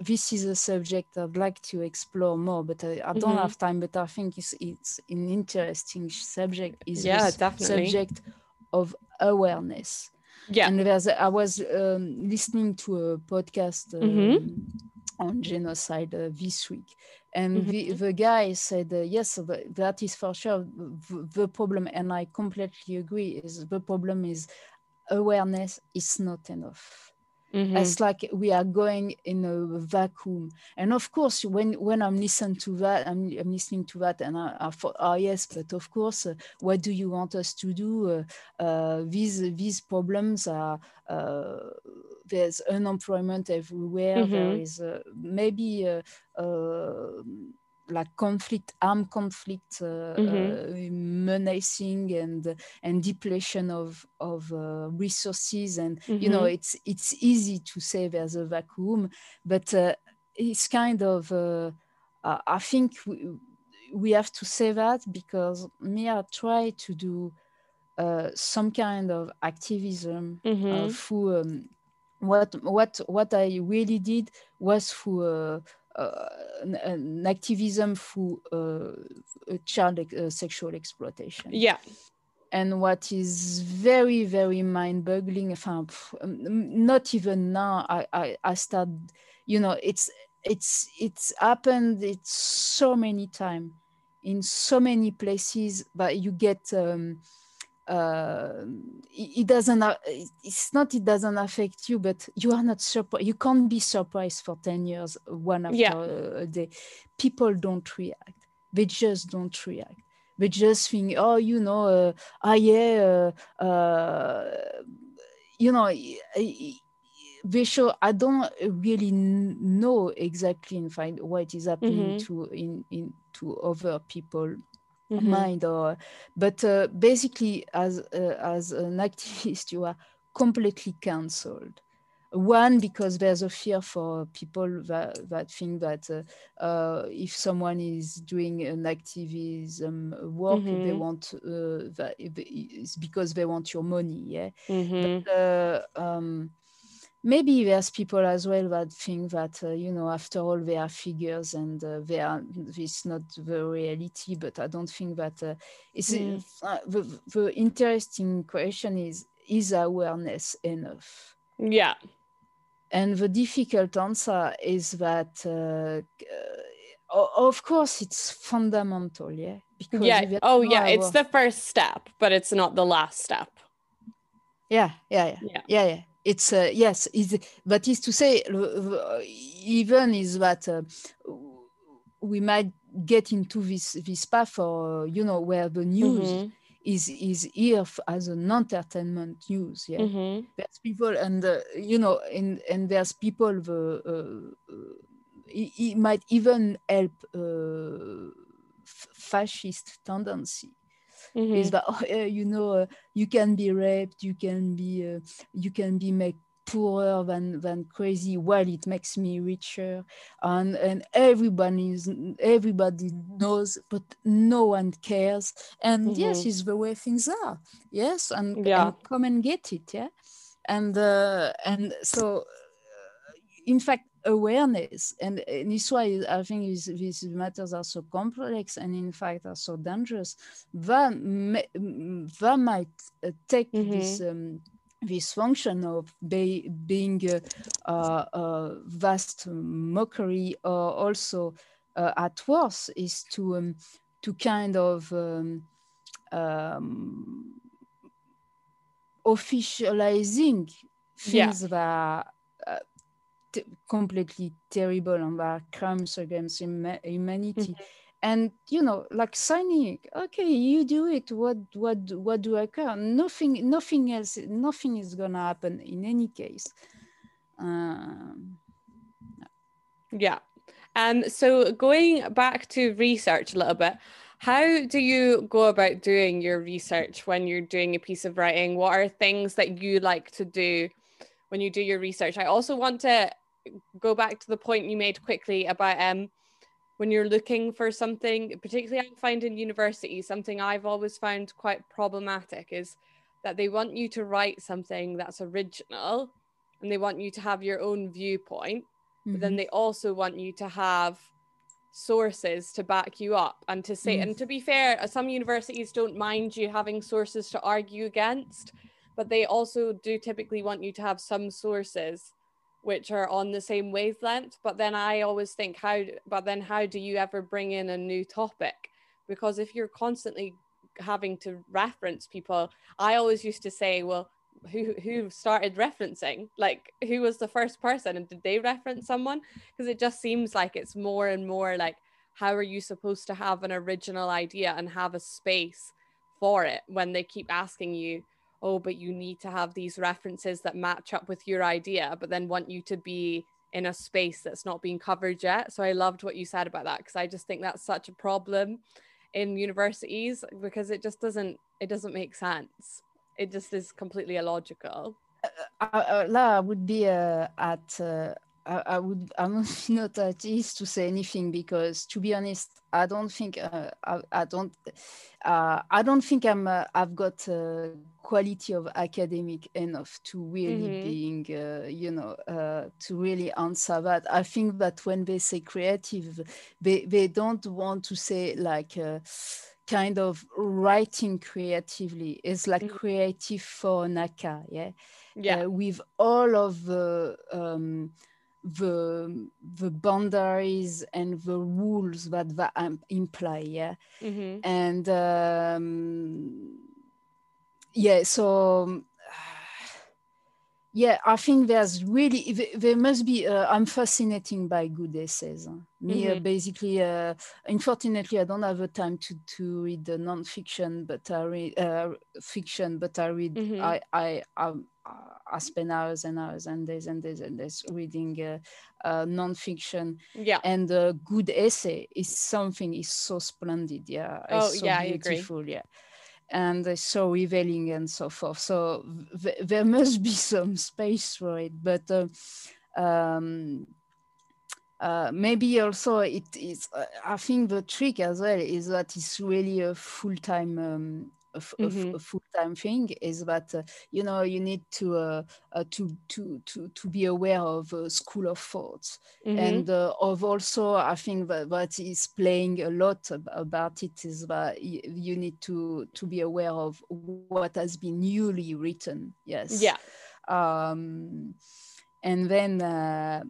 this is a subject I'd like to explore more. But I, I don't Mhm. have time. But I think it's it's an interesting subject. Is Yeah, definitely. subject of awareness. Yeah. And there's I was um, listening to a podcast um, Mhm. on genocide uh, this week, and Mm-hmm. the, the guy said, uh, "Yes, th- that is for sure the, the problem," and I completely agree. Is the problem is awareness is not enough Mhm. it's like we are going in a vacuum and of course when when i'm listening to that i'm, I'm listening to that and i, I thought oh yes but of course uh, what do you want us to do uh, uh, these these problems are uh, there's unemployment everywhere there Mhm. is uh, maybe uh, uh, like conflict armed conflict uh, Mhm. uh, menacing and and depletion of of uh, resources and you know Mhm. it's it's easy to say there's a vacuum but uh, it's kind of i think we, we have to say that because me i try to do uh, some kind of activism through um, what what what i really did was through uh, an, an activism through uh, uh, child uh, sexual exploitation Yeah. and what is very very mind-boggling enfin, pff, um, not even now I, I i start you know it's it's it's happened it's so many times in so many places but you get um uh it, doesn't it's not it doesn't affect you but you are not surprised you can't be surprised for 10 years one after Yeah. a day people don't react they just don't react they just think oh you know uh, ah yeah uh, uh, you know they show i don't really know exactly in fact what is happening Mhm. to in in to other people Mhm. mind or but uh, basically as uh, as an activist you are completely cancelled one because there's a fear for people that, that think that uh, uh, if someone is doing an activism work they Mhm. want uh, that it's because they want your money yeah Mhm. uh, um, maybe there's people as well that think that uh, you know after all they are figures and uh, they are it's not the reality but i don't think that uh, it's Mm. uh, the, the interesting question is is awareness enough Yeah. and the difficult answer is that uh, uh, of course it's fundamental yeah because Yeah. Oh, yeah. It's the first step, but it's not the last step. yeah yeah yeah Yeah. yeah yeah it's uh, yes is but is to say uh, uh, even is that uh, we might get into this this path or you know where the news Mhm. is is here as an entertainment news yeah Mhm. there's people and uh, you know and and there's people the uh, uh, it, it might even help uh, f- fascist tendency is Mhm. that oh, you know uh, you can be raped you can be uh, you can be made poorer than than crazy well it makes me richer and and everybody is everybody knows but no one cares and yes Mhm. it's the way things are yes and, Yeah. and come and get it yeah and uh, and so uh, in fact awareness and, and this why i think is, these matters are so complex and in fact are so dangerous that, that might uh, take mm-hmm. this um, this function of be, being a, a, a, vast mockery or also uh, at worst is to um, to kind of um, um, officializing things yeah. that uh, t- completely terrible and that crimes against humanity. Mm-hmm. And you know, like signing, okay, you do it. What, what, what do I care? Nothing, nothing else. Nothing is gonna happen in any case. Um, yeah. Um. So going back to research a little bit, how do you go about doing your research when you're doing a piece of writing? What are things that you like to do when you do your research? I also want to go back to the point you made quickly about um when you're looking for something, particularly I find in university, something I've always found quite problematic is that they want you to write something that's original and they want you to have your own viewpoint, mm-hmm. but then mm-hmm. they also want you to have sources to back you up and to say mm. and to be fair some universities don't mind you having sources to argue against but they also do typically want you to have some sources which are on the same wavelength but then i always think how but then how do you ever bring in a new topic? Because if you're constantly having to reference people i always used to say well who who started referencing? Like who was the first person and did they reference someone? Because it just seems like it's more and more like how are you supposed to have an original idea and have a space for it when they keep asking you oh but you need to have these references that match up with your idea but then want you to be in a space that's not being covered yet so i loved what you said about that because i just think that's such a problem in universities because it just doesn't it doesn't make sense it just is completely illogical. Uh, uh, uh would be uh, at uh, I, I, would I'm not at ease to say anything because to be honest I don't think uh, I, I, don't I don't think I'm I've got quality of academic enough to really mm-hmm. being you know to really answer that I think that when they say creative they they don't want to say like kind of writing creatively is like mm-hmm. creative for Naka, yeah, yeah, uh, with all of the um, the the boundaries and the rules that that imply, yeah, mm-hmm. and um, yeah, so yeah i think there's really there must be uh, i'm fascinating by good essays me uh, mm-hmm. uh, basically uh, unfortunately i don't have the time to to read the non-fiction but i read uh, fiction but i read mm-hmm. i i um, I spend hours and hours and days and days and days reading uh, uh, non-fiction. Yeah. And a good essay is something is so splendid. Yeah. Oh, so yeah, beautiful. Yeah and so revealing and so forth. So th- there must be some space for it, but uh, um, uh, maybe also it is. Uh, I think the trick as well is that it's really a full time um, a, mm-hmm. a, full-time thing is that uh, you know you need to uh, uh, to to to to be aware of uh, school of thoughts. Mm-hmm. and uh, of also i think that what is playing a lot about it is that you need to to be aware of what has been newly written. Yes. Yeah. Um, and then uh,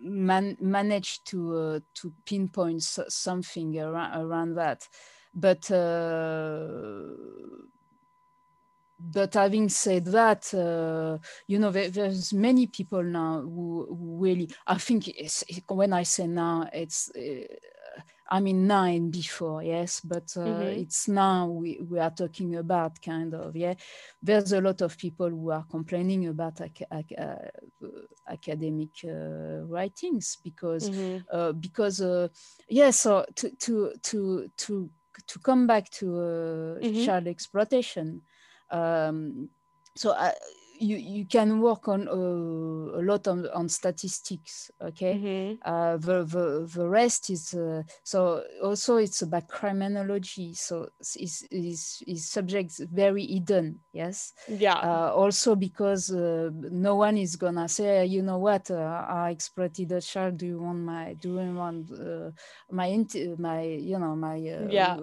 man, manage to to pinpoint something around, around that but uh, but having said that, uh, you know, there, there's many people now who, who really. I think when I say now, it's. Uh, I mean nine before, yes, but uh, mm-hmm. it's now we, we are talking about kind of, yeah. There's a lot of people who are complaining about ac- ac- uh, academic uh, writings because mm-hmm. Uh, because yeah. So to to to to to come back to uh, mm-hmm. child exploitation. Um, so uh, you you can work on uh, a lot on, on statistics okay Mhm. uh, the, the the rest is uh, so also it's about criminology so is is is subjects very hidden yes Yeah. uh, also because uh, no one is gonna say you know what uh, i exploited a child do you want my do you want uh, my int- my you know my uh, Yeah.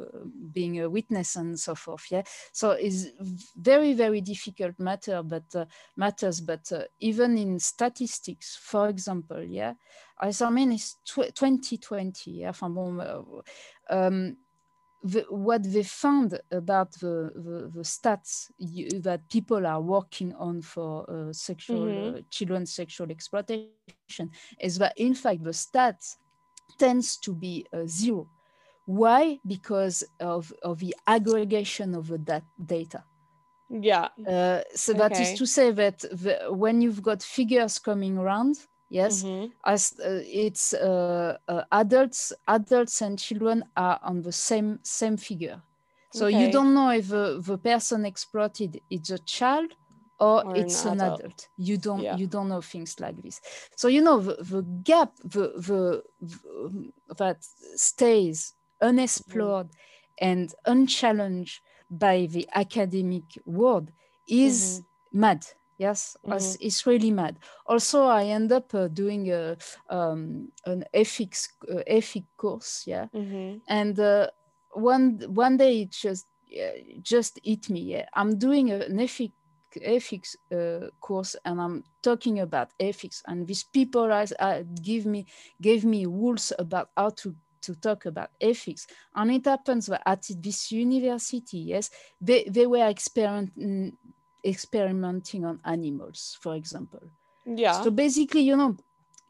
being a witness and so forth yeah so it's very very difficult matter but uh, matters but uh, even in statistics for example yeah as i mean it's tw- 2020 yeah enfin bon, uh, um, the, what they found about the, the, the stats you, that people are working on for uh, sexual Mhm. uh, children's sexual exploitation is that in fact the stats tends to be uh, zero. Why? Because of, of the aggregation of the dat- data Yeah. uh, so that Okay. is to say that the, when you've got figures coming around yes Mhm. as uh, it's uh, uh, adults adults and children are on the same same figure so you don't know if the, person exploited is a child or, Or it's an adult. adult. you don't Yeah. you don't know things like this so you know the, the gap the, the, the that stays unexplored and unchallenged by the academic world is mad. Yes As- it's really mad. Also i end up uh, doing a um, an ethics uh, ethic course yeah? Mhm. and uh, one one day it just just hit me yeah. I'm doing an ethic ethics uh, course and i'm talking about ethics and these people uh, give me gave me rules about how to to talk about ethics and it happens that at this university yes they, they were experiment, mm, experimenting on animals for example Yeah. so basically, you know,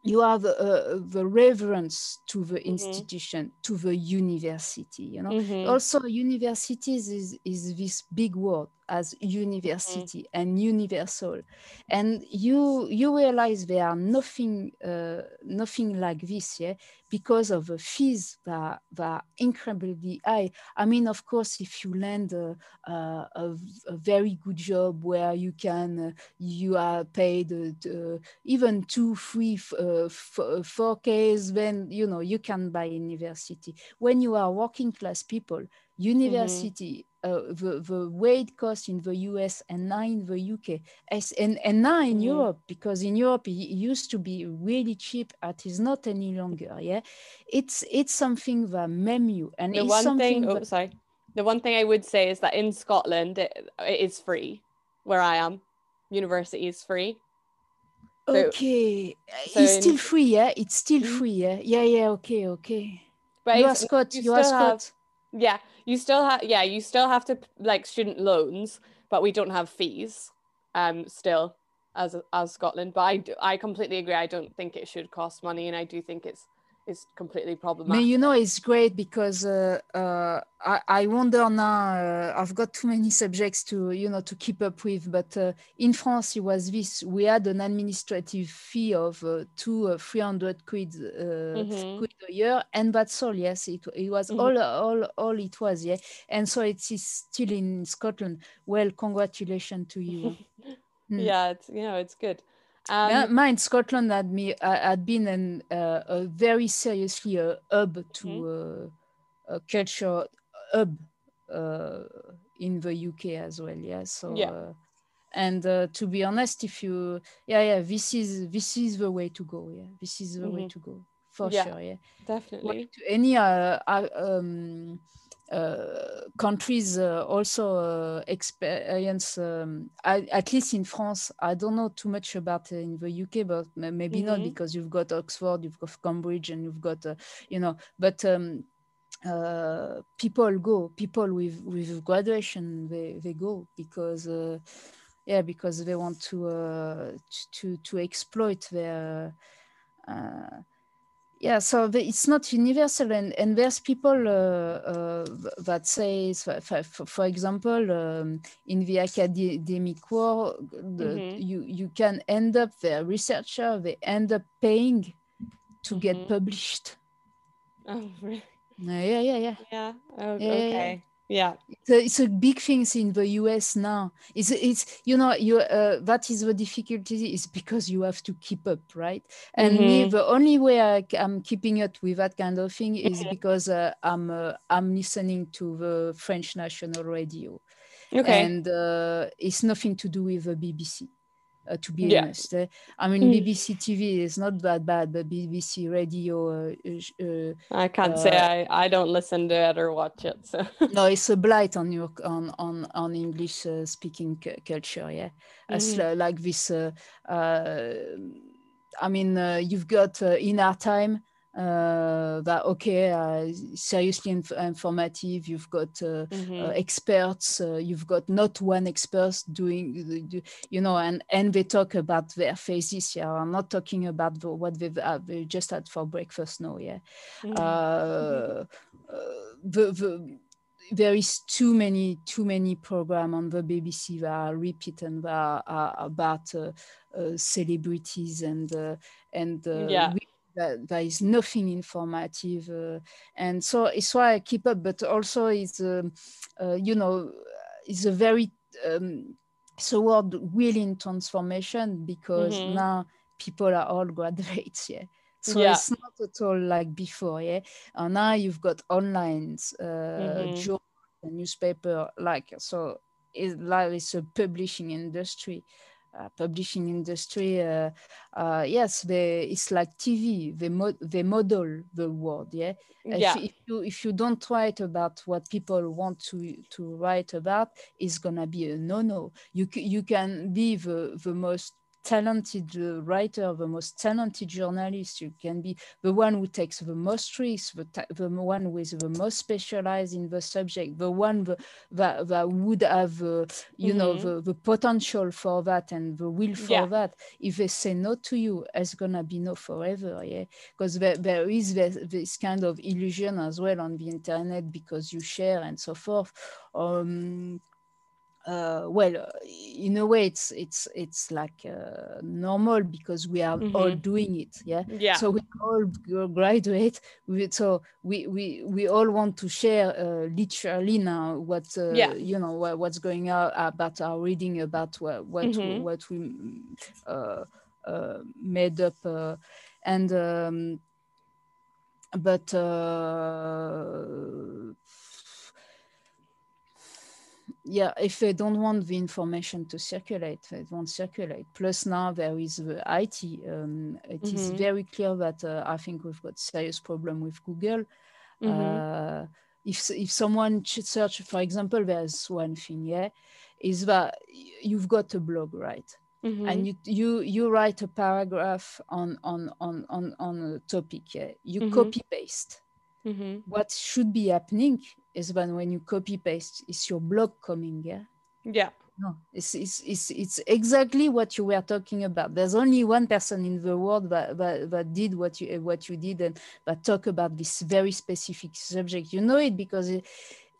you have uh, the reverence to the Mhm. institution, to the university. You know, Mhm. also universities is is this big word as university and universal, and you you realize there are nothing uh, nothing like this, yeah, because of the fees that that are incredibly high. I mean, of course, if you land a, a, a, a very good job where you can uh, you are paid uh, uh, even two, three, uh, f- four Ks, then you know you can buy university. When you are working class people, university, uh, the the weight cost in the US and now in the UK, as, and and now in Mhm. Europe because in Europe it used to be really cheap. It is not any longer. Yeah, it's it's something that mem you and The it's one something thing, oh, that, sorry. The one thing I would say is that in Scotland, it, it is free where I am. University is free. So- okay, so it's in- still free. Yeah, it's still Mhm. free. Yeah, yeah, yeah. Okay, okay. But you are it's- Scott. you You, are still have- Scott. Yeah, you still have yeah, you still have to like student loans, but we don't have fees um still as as Scotland. But I do, I completely agree. I don't think it should cost money and I do think it's it's completely But problematic. you know, it's great because uh, uh, I, I wonder now. Uh, I've got too many subjects to you know to keep up with. But uh, in France, it was this: we had an administrative fee of uh, two, uh, three hundred quid, uh, Mhm. quid a year, and that's all. Yes, it, it was Mhm. all, all, all it was. Yeah, and so it is still in Scotland. Well, congratulations to you. Mm. yeah, it's you know, it's good. Um Yeah, mine Scotland had me uh, had been an uh, a very seriously a hub to Mhm. uh, a culture hub uh, in the UK as well. Yeah, so Yeah. uh, and uh, to be honest, if you yeah yeah this is this is the way to go. Yeah, this is the way Mhm. to go for Yeah. sure. Yeah, definitely. to any uh, uh, um, uh, countries uh, also uh, experience, um, at, at least in France. I don't know too much about uh, in the UK, but ma- maybe not Mhm. because you've got Oxford, you've got Cambridge, and you've got, uh, you know, but. Um, uh, people go people with with graduation they, they go because uh, yeah because they want to uh, to to exploit their uh, yeah so the, it's not universal and, and there's people uh, uh, that say for, for, example um, in the academic world the, Mhm. you you can end up the researcher they end up paying to Mhm. get published Oh, really? Yeah yeah yeah Yeah. Oh, Yeah, yeah, yeah. Yeah. It's a, it's a big thing in the us now. It's it's you know you uh, that is the difficulty is because you have to keep up right? And mm-hmm. me the only way I, am keeping up with that kind of thing is mm-hmm. because uh, i'm uh, i'm listening to the french national radio. Okay. And uh, it's nothing to do with the bbc uh, to be yeah. honest. Uh, I mean, mm. BBC TV is not that bad, but BBC radio. Uh, uh I can't say uh, I, I don't listen to it or watch it. So no, it's a blight on your on on on English uh, speaking culture. Yeah, mm-hmm. as like this. I mean, you've got in our time uh, that okay uh, seriously inf- informative you've got uh, mm-hmm. Uh, experts uh, you've got not one expert doing you know and and they talk about their phases yeah i'm not talking about the, what they've, uh, they just had for breakfast no yeah mm-hmm. the, the there is too many too many program on the BBC that are repeat and that are, are about uh, uh, celebrities and uh, and yeah that there is nothing informative uh, and so it's why i keep up but also it's um, uh, you know it's a very um, it's a word really in transformation because mm-hmm. now people are all graduates yeah so yeah. it's not at all like before yeah and now you've got online uh, mm-hmm. journal, newspaper like so it's like it's a publishing industry uh, publishing industry, uh, uh, yes, they, it's like TV. They, mo- they model the world. Yeah. yeah. If, if, you if you don't write about what people want to to write about, it's gonna be a no no. You you can be the the most talented uh, writer, the most talented journalist. You can be the one who takes the most risks, the, the one with the most specialized in the subject, the one the, that, that would have, uh, you mm-hmm. know, the, the potential for that and the will for yeah. that. If they say no to you, it's gonna be no forever, yeah. Because there, there is this, this kind of illusion as well on the internet because you share and so forth. Um, uh, well, uh, in a way, it's it's it's like uh, normal because we are mm-hmm. all doing it. Yeah. Yeah. So we all graduate. We, so we we we all want to share uh, literally now what uh, yeah. you know what, what's going on about our reading about what what mm-hmm. we, what we uh, uh, made up and um, but yeah, if they don't want the information to circulate, they won't circulate. Plus now there is the IT. Um, it mm-hmm. is very clear that uh, I think we've got serious problem with Google. Mm-hmm. Uh, if if someone search, for example, there's one thing, yeah, is that you've got a blog, right? Mm-hmm. And you you you write a paragraph on on on on on a topic, yeah. You mm-hmm. copy paste. Mm-hmm. What should be happening is when when you copy paste, is your blog coming, yeah? Yeah. No, it's, it's, it's, it's exactly what you were talking about. There's only one person in the world that, that, that did what you what you did and that talk about this very specific subject. You know it because it,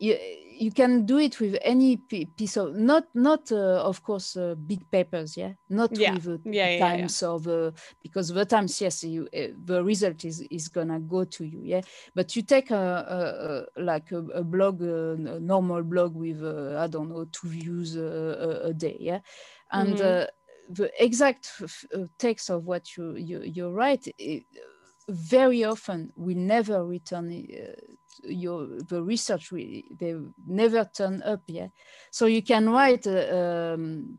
you, you can do it with any piece of not not uh, of course uh, big papers yeah not yeah. with uh, yeah, times yeah. of uh, because the times yes you uh, the result is is gonna go to you yeah but you take a, a, a like a, a blog a normal blog with uh, i don't know two views a, a day yeah and mm-hmm. the exact text of what you you, you write it, very often will never return your the research we, they never turn up yeah? So you can write uh, um,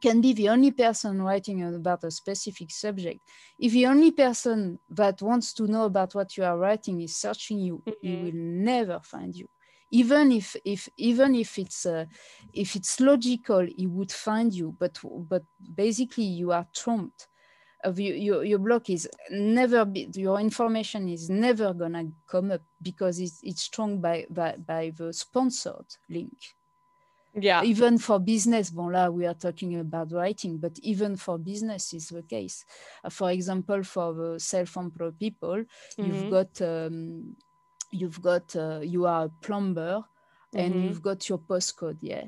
can be the only person writing about a specific subject. If the only person that wants to know about what you are writing is searching you mm-hmm. he will never find you. Even if if even if it's uh, if it's logical he would find you but but basically you are trumped of your, your, your blog is never be, your information is never gonna come up because it's, it's strong by, by, by the sponsored link yeah even for business bon là we are talking about writing but even for business is the case uh, for example for the self-employed people mm-hmm. you've got um, you've got uh, you are a plumber mm-hmm. and you've got your postcode yeah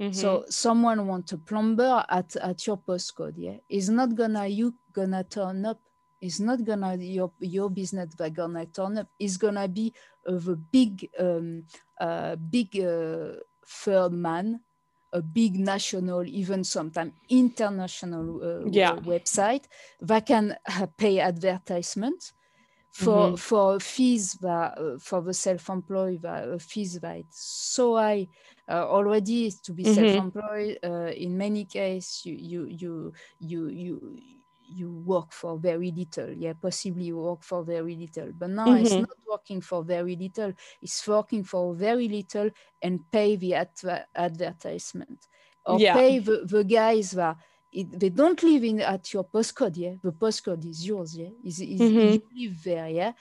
Mm-hmm. So someone wants a plumber at, at your postcode, yeah, is not gonna you gonna turn up It's not gonna your your business that gonna turn up. It's gonna be of a big um, uh, big uh, third man, a big national, even sometimes international uh, Yeah. website that can uh, pay advertisement for Mhm. for fees that uh, for the self-employed that, uh, fees that it's so high uh, already to be Mhm. self-employed uh, in many cases you you you you you you work for very little yeah possibly you work for very little but now it's Mhm. not working for very little it's working for very little and pay the adver- advertisement or Yeah. pay the, the guys that it, they don't live in at your postcode yeah the postcode is yours yeah is, is Mhm. you live there yeah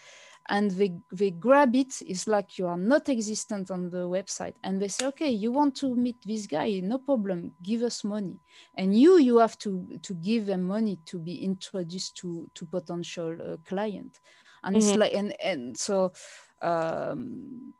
and they they grab it. It's like you are not existent on the website. And they say okay you want to meet this guy? No problem. Give us money. And you you have to to give them money to be introduced to to potential uh, client. And it's Mhm. like and and so um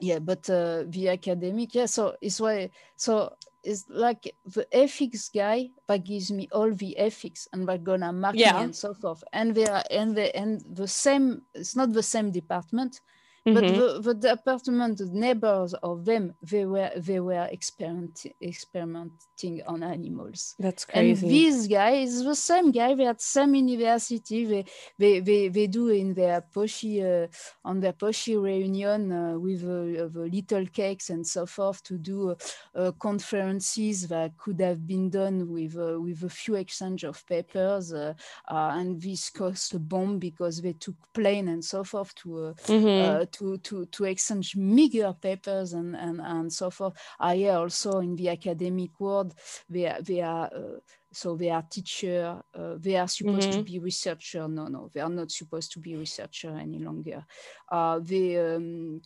yeah but uh, the academic yeah so it's why so it's like the ethics guy that gives me all the ethics and we're gonna marketing Yeah. and so forth and they are and they and the same it's not the same department but Mhm. the, the department the neighbors of them they were they were experiment, experimenting on animals That's and crazy. this guy is the same guy they at same university they they they, they do in their poshy uh, on their poshy reunion uh, with uh, the little cakes and so forth to do uh, uh, conferences that could have been done with uh, with a few exchange of papers uh, uh, and this cost a bomb because they took plane and so forth to uh, Mhm. uh, to, to, to exchange meager papers and, and, and so forth. I hear also in the academic world, they are, they are uh, so they are teacher, uh, they are supposed to Mhm. be researcher. No, no, they are not supposed to be researcher any longer. Uh, they, um,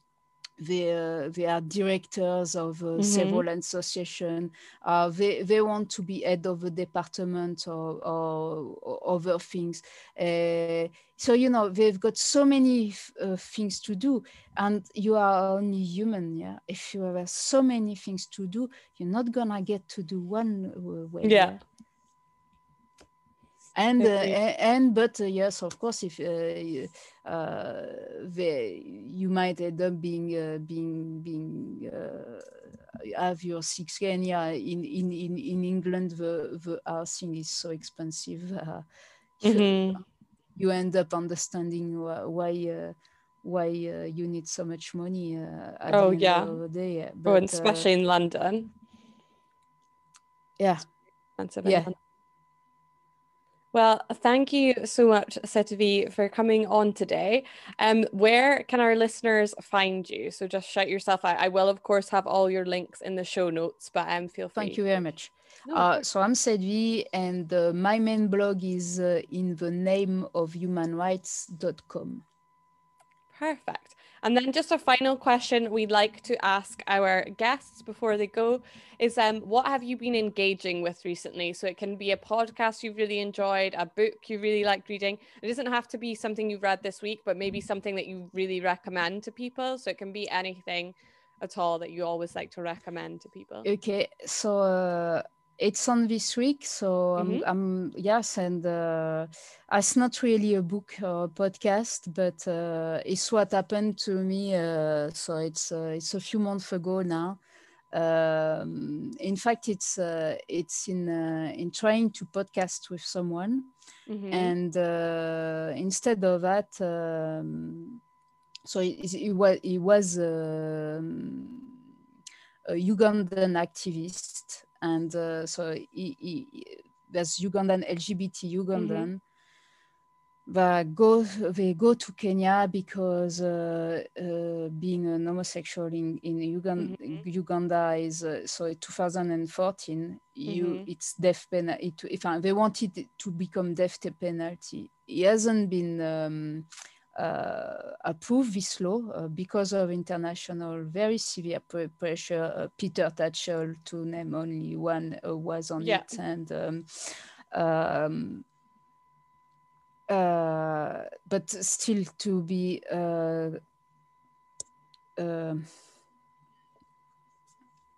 they, uh, they are directors of uh, Mhm. several associations. Uh, they, they want to be head of a department or, or, or other things. Uh, so you know they've got so many uh, things to do and you are only human yeah if you have so many things to do you're not gonna get to do one uh, way Yeah. And uh, and but uh, yes of course if uh, you- uh, they, you might end up being uh, being being uh, have your six in, in in in England the the housing is so expensive uh, Mhm. you end up understanding wh- why uh, why uh, you need so much money uh, at Oh, the yeah. day. Oh, and But, uh, especially in London. yeah, Expensive Yeah. Well, thank you so much, Setavi, for coming on today. Um, where can our listeners find you? So just shout yourself out. I will, of course, have all your links in the show notes, but um, feel free. thank you very much. No, Uh, so I'm Sedvi, and uh, my main blog is uh, in the name of humanrights.com. Perfect. And then just a final question we'd like to ask our guests before they go is um what have you been engaging with recently? So it can be a podcast you've really enjoyed, a book you really liked reading. It doesn't have to be something you've read this week, but maybe something that you really recommend to people. So it can be anything at all that you always like to recommend to people. Okay, so it's on this week. So I'm, Mhm. I'm yes, and uh, it's not really a book or a podcast, but uh, it's what happened to me. Uh, so it's uh, it's a few months ago now. Um, in fact, it's uh, it's in uh, in trying to podcast with someone, Mhm. and uh, instead of that. Um, so it, it was it was um, a Ugandan activist, and uh, so he, he, there's Ugandan LGBT Ugandan. That go they go to Kenya because uh, uh, being an homosexual in, in Uganda, Uganda is uh, so 2014 you Mhm. it's death penalty. It, if they wanted to become death penalty, it hasn't been um, uh, approved this law uh, because of international very severe pre- pressure. Uh, Peter Tatchell, to name only one, was on Yeah. it, and um, um, uh, but still to be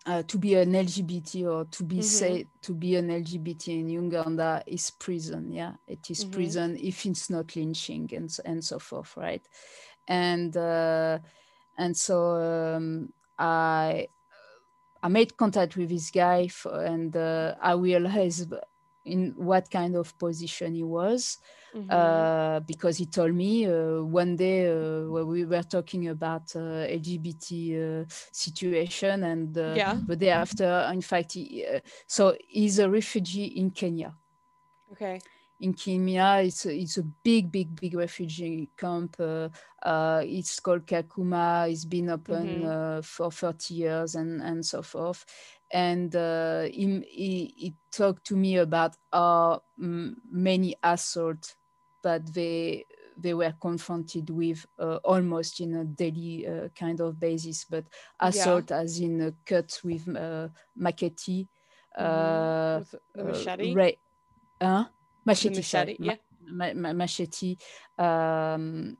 uh, to be an LGBT or to be Mhm. say to be an LGBT in Uganda is prison. Yeah, it is Mhm. prison if it's not lynching and so, and so forth, right? And uh, and so um, I I made contact with this guy for, and uh, I realized in what kind of position he was Mhm. uh, because he told me uh, one day uh, when we were talking about uh, LGBT uh, situation, and uh, Yeah. the day after, in fact, he, uh, so he's a refugee in Kenya. okay. In Kenya, it's a, it's a big, big, big refugee camp. Uh, uh, it's called Kakuma. It's been open Mhm. uh, for 30 years and, and so forth. And uh, he, he, he talked to me about how many assault that they they were confronted with uh, almost in a daily uh, kind of basis, but Yeah. assault as in a cut with uh, machete, Mhm. uh, With uh, machete. ra- huh? The machete, machete. Yeah. ma- ma- machete, um,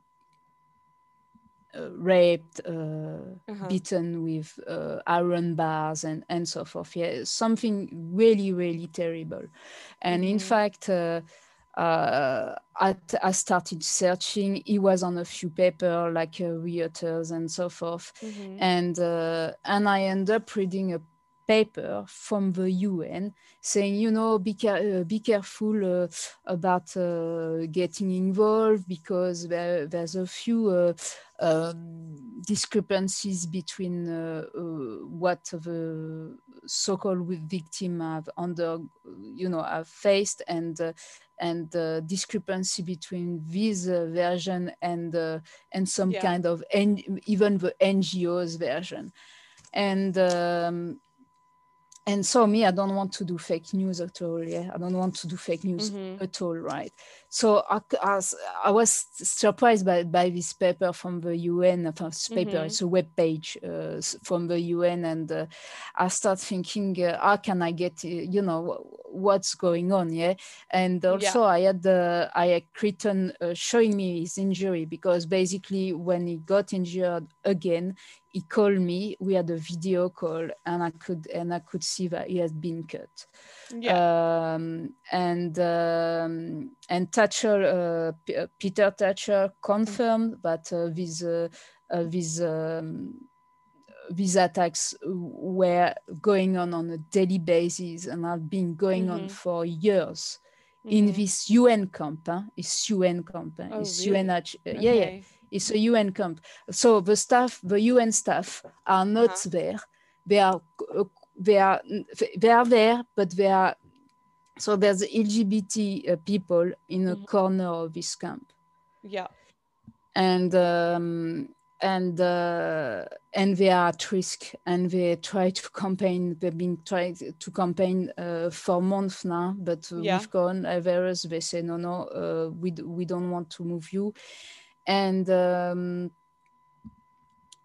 uh, raped, uh, Uh-huh. beaten with uh, iron bars, and, and so forth. Yeah, something really, really terrible. And in Mhm. fact, uh, I, I started searching. He was on a few papers like uh, Reuters and so forth Mhm. and uh, and I end up reading a paper from the UN saying, you know, be care- uh, be careful uh, about uh, getting involved because there, there's a few uh, um, discrepancies between uh, uh, what the so-called victim have under, you know, have faced and. And the discrepancy between this uh, version and uh, and some Yeah. kind of even the NGO's version, and um, and so me, I don't want to do fake news at all. Yeah, I don't want to do fake news Mhm. at all, right? So I was surprised by, by this paper from the UN. uh, this paper, Mhm. it's a web page uh, from the UN, and uh, I start thinking, uh, how can I get, uh, you know, what's going on? Yeah, and also I had the I had Chriton uh, showing me his injury because basically when he got injured again, he called me. We had a video call, and I could and I could see that he had been cut. Yeah. Um, and um, and Tatchell, uh, uh, Peter Tatchell confirmed that uh, these uh, uh, these um, these attacks were going on on a daily basis and have been going on Mhm. for years in Mhm. this UN camp. Huh? It's UN camp. Huh? Oh, it's really? UNH. uh, Yeah, yeah. It's a UN camp. So the staff, the UN staff, are not Uh-huh. there. They are they are they are there, but they are so there's LGBT uh, people in a Mhm. corner of this camp, Yeah. and um, and uh, and they are at risk, and they try to campaign. They've been trying to campaign uh, for months now, but uh, Yeah. with coronavirus, they say no, no, uh, we we don't want to move you, and. Um,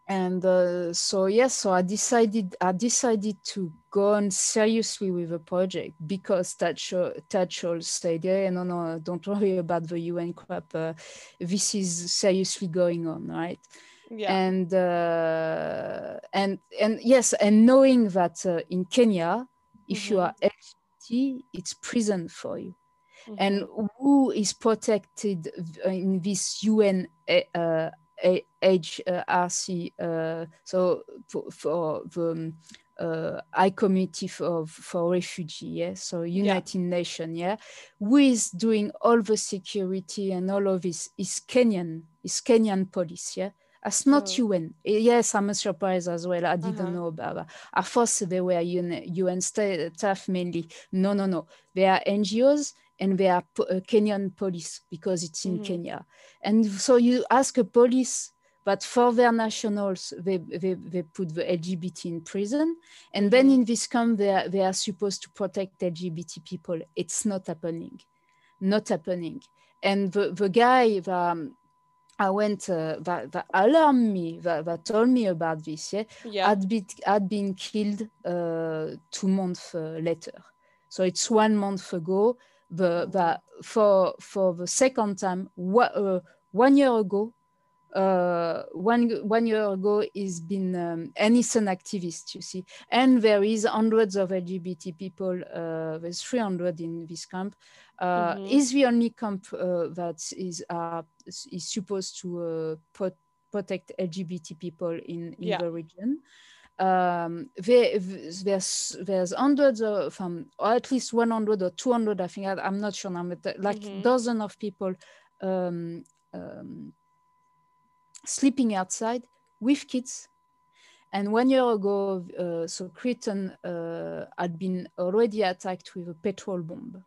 and uh, so yes so i decided i decided to go on seriously with the project because Tatchell, Tatchell said yeah no no don't worry about the un crap uh, this is seriously going on right Yeah. and uh, and and yes and knowing that uh, in kenya if you Mhm. are lgbt it's prison for you Mhm. and who is protected in this UN uh, HRC? Uh, so for, for the um, uh, High Committee for for Refugee, yeah. So United Nations, yeah, who is doing all the security and all of this is Kenyan, is Kenyan police, yeah. That's not Oh. UN. Yes, I'm surprised as well. I didn't Uh-huh. know about that. At first, they were UN, UN staff mainly. No, no, no. They are NGOs and they are po- uh, Kenyan police because it's in Mhm. Kenya. And so you ask a police, but for their nationals, they, they, they put the LGBT in prison. And then Mhm. in this camp, they are, they are supposed to protect LGBT people. It's not happening. Not happening. And the, the guy that I went, uh, that, that alarmed me, that, that told me about this, yeah, Yeah. had been had been killed uh, two months uh, later. So it's one month ago. The, the for for the second time, uh, one year ago, uh, one one year ago he's been um, an an activist you see and there is hundreds of lgbt people uh, there's 300 in this camp uh, mm-hmm. is the only camp uh, that is uh, is supposed to uh, pot- protect lgbt people in, in yeah. the region um, there, there's there's hundreds of um, or at least 100 or 200 i think I, am not sure now but like mm-hmm. dozen of people um, um, sleeping outside with kids. And one year ago, uh, so Chriton uh, had been already attacked with a petrol bomb.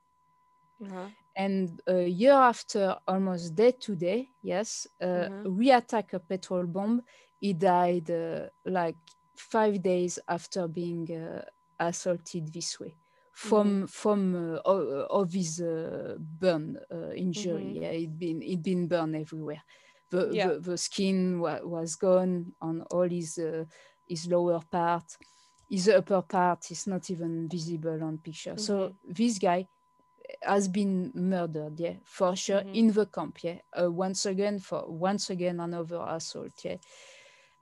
Uh-huh. And a year after, almost day to day, yes, uh, uh-huh. we attack a petrol bomb. He died uh, like five days after being uh, assaulted this way from mm-hmm. from uh, of his uh, burn uh, injury. Mm-hmm. Yeah, it been it been burned everywhere the, yeah. the, the, skin wa was gone on all his uh, his lower part his upper part is not even visible on picture mm -hmm. so mm-hmm. this guy has been murdered yeah for sure mm -hmm. in the camp yeah uh, once again for once again another assault yeah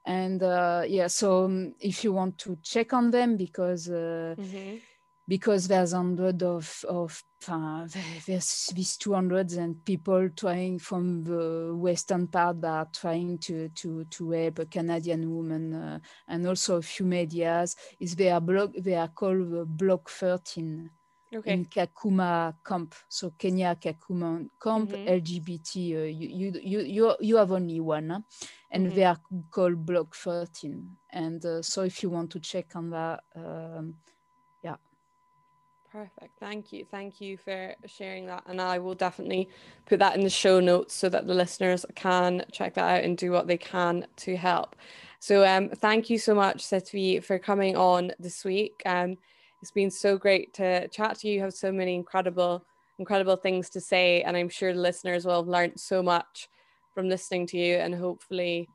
and uh, yeah so um, if you want to check on them because mm -hmm because there's hundred of of uh, there's these 200 and people trying from the western part that are trying to to to help a Canadian woman uh, and also a few medias. Is they are block they are called the block 13 okay. in Kakuma camp so Kenya Kakuma camp mm-hmm. LGBT uh, you, you you you have only one huh? and mm-hmm. they are called block 13 and uh, so if you want to check on that um, yeah. Perfect. Thank you. Thank you for sharing that. And I will definitely put that in the show notes so that the listeners can check that out and do what they can to help. So um thank you so much, Setvi, for coming on this week. Um it's been so great to chat to you. You have so many incredible, incredible things to say. And I'm sure the listeners will have learned so much from listening to you and hopefully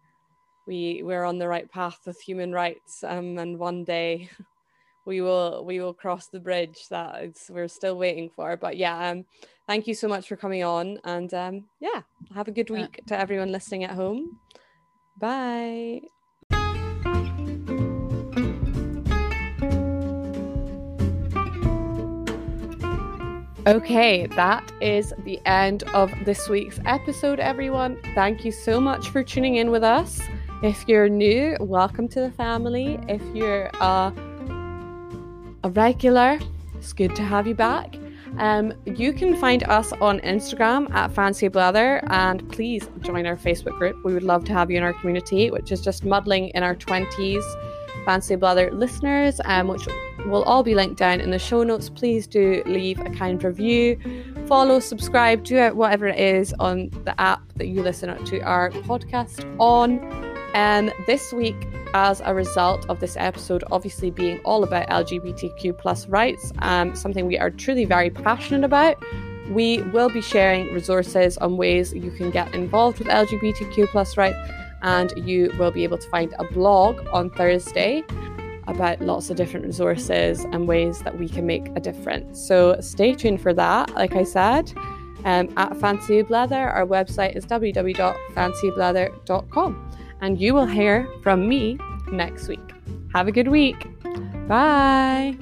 we we're on the right path with human rights um, and one day we will we will cross the bridge that it's, we're still waiting for. But yeah, um, thank you so much for coming on, and um, yeah, have a good week to everyone listening at home. Bye. Okay, that is the end of this week's episode, everyone. Thank you so much for tuning in with us. If you're new, welcome to the family. If you're uh, a regular. It's good to have you back. Um, you can find us on Instagram at Fancy Blether and please join our Facebook group. We would love to have you in our community, which is just muddling in our 20s Fancy Blether listeners, um, which will all be linked down in the show notes. Please do leave a kind review, follow, subscribe, do whatever it is on the app that you listen to our podcast on. And this week, as a result of this episode obviously being all about LGBTQ plus rights, um, something we are truly very passionate about, we will be sharing resources on ways you can get involved with LGBTQ plus rights, and you will be able to find a blog on Thursday about lots of different resources and ways that we can make a difference. So stay tuned for that. Like I said, um, at Fancy Blether, our website is www.fancyablether.com and you will hear from me next week. Have a good week. Bye.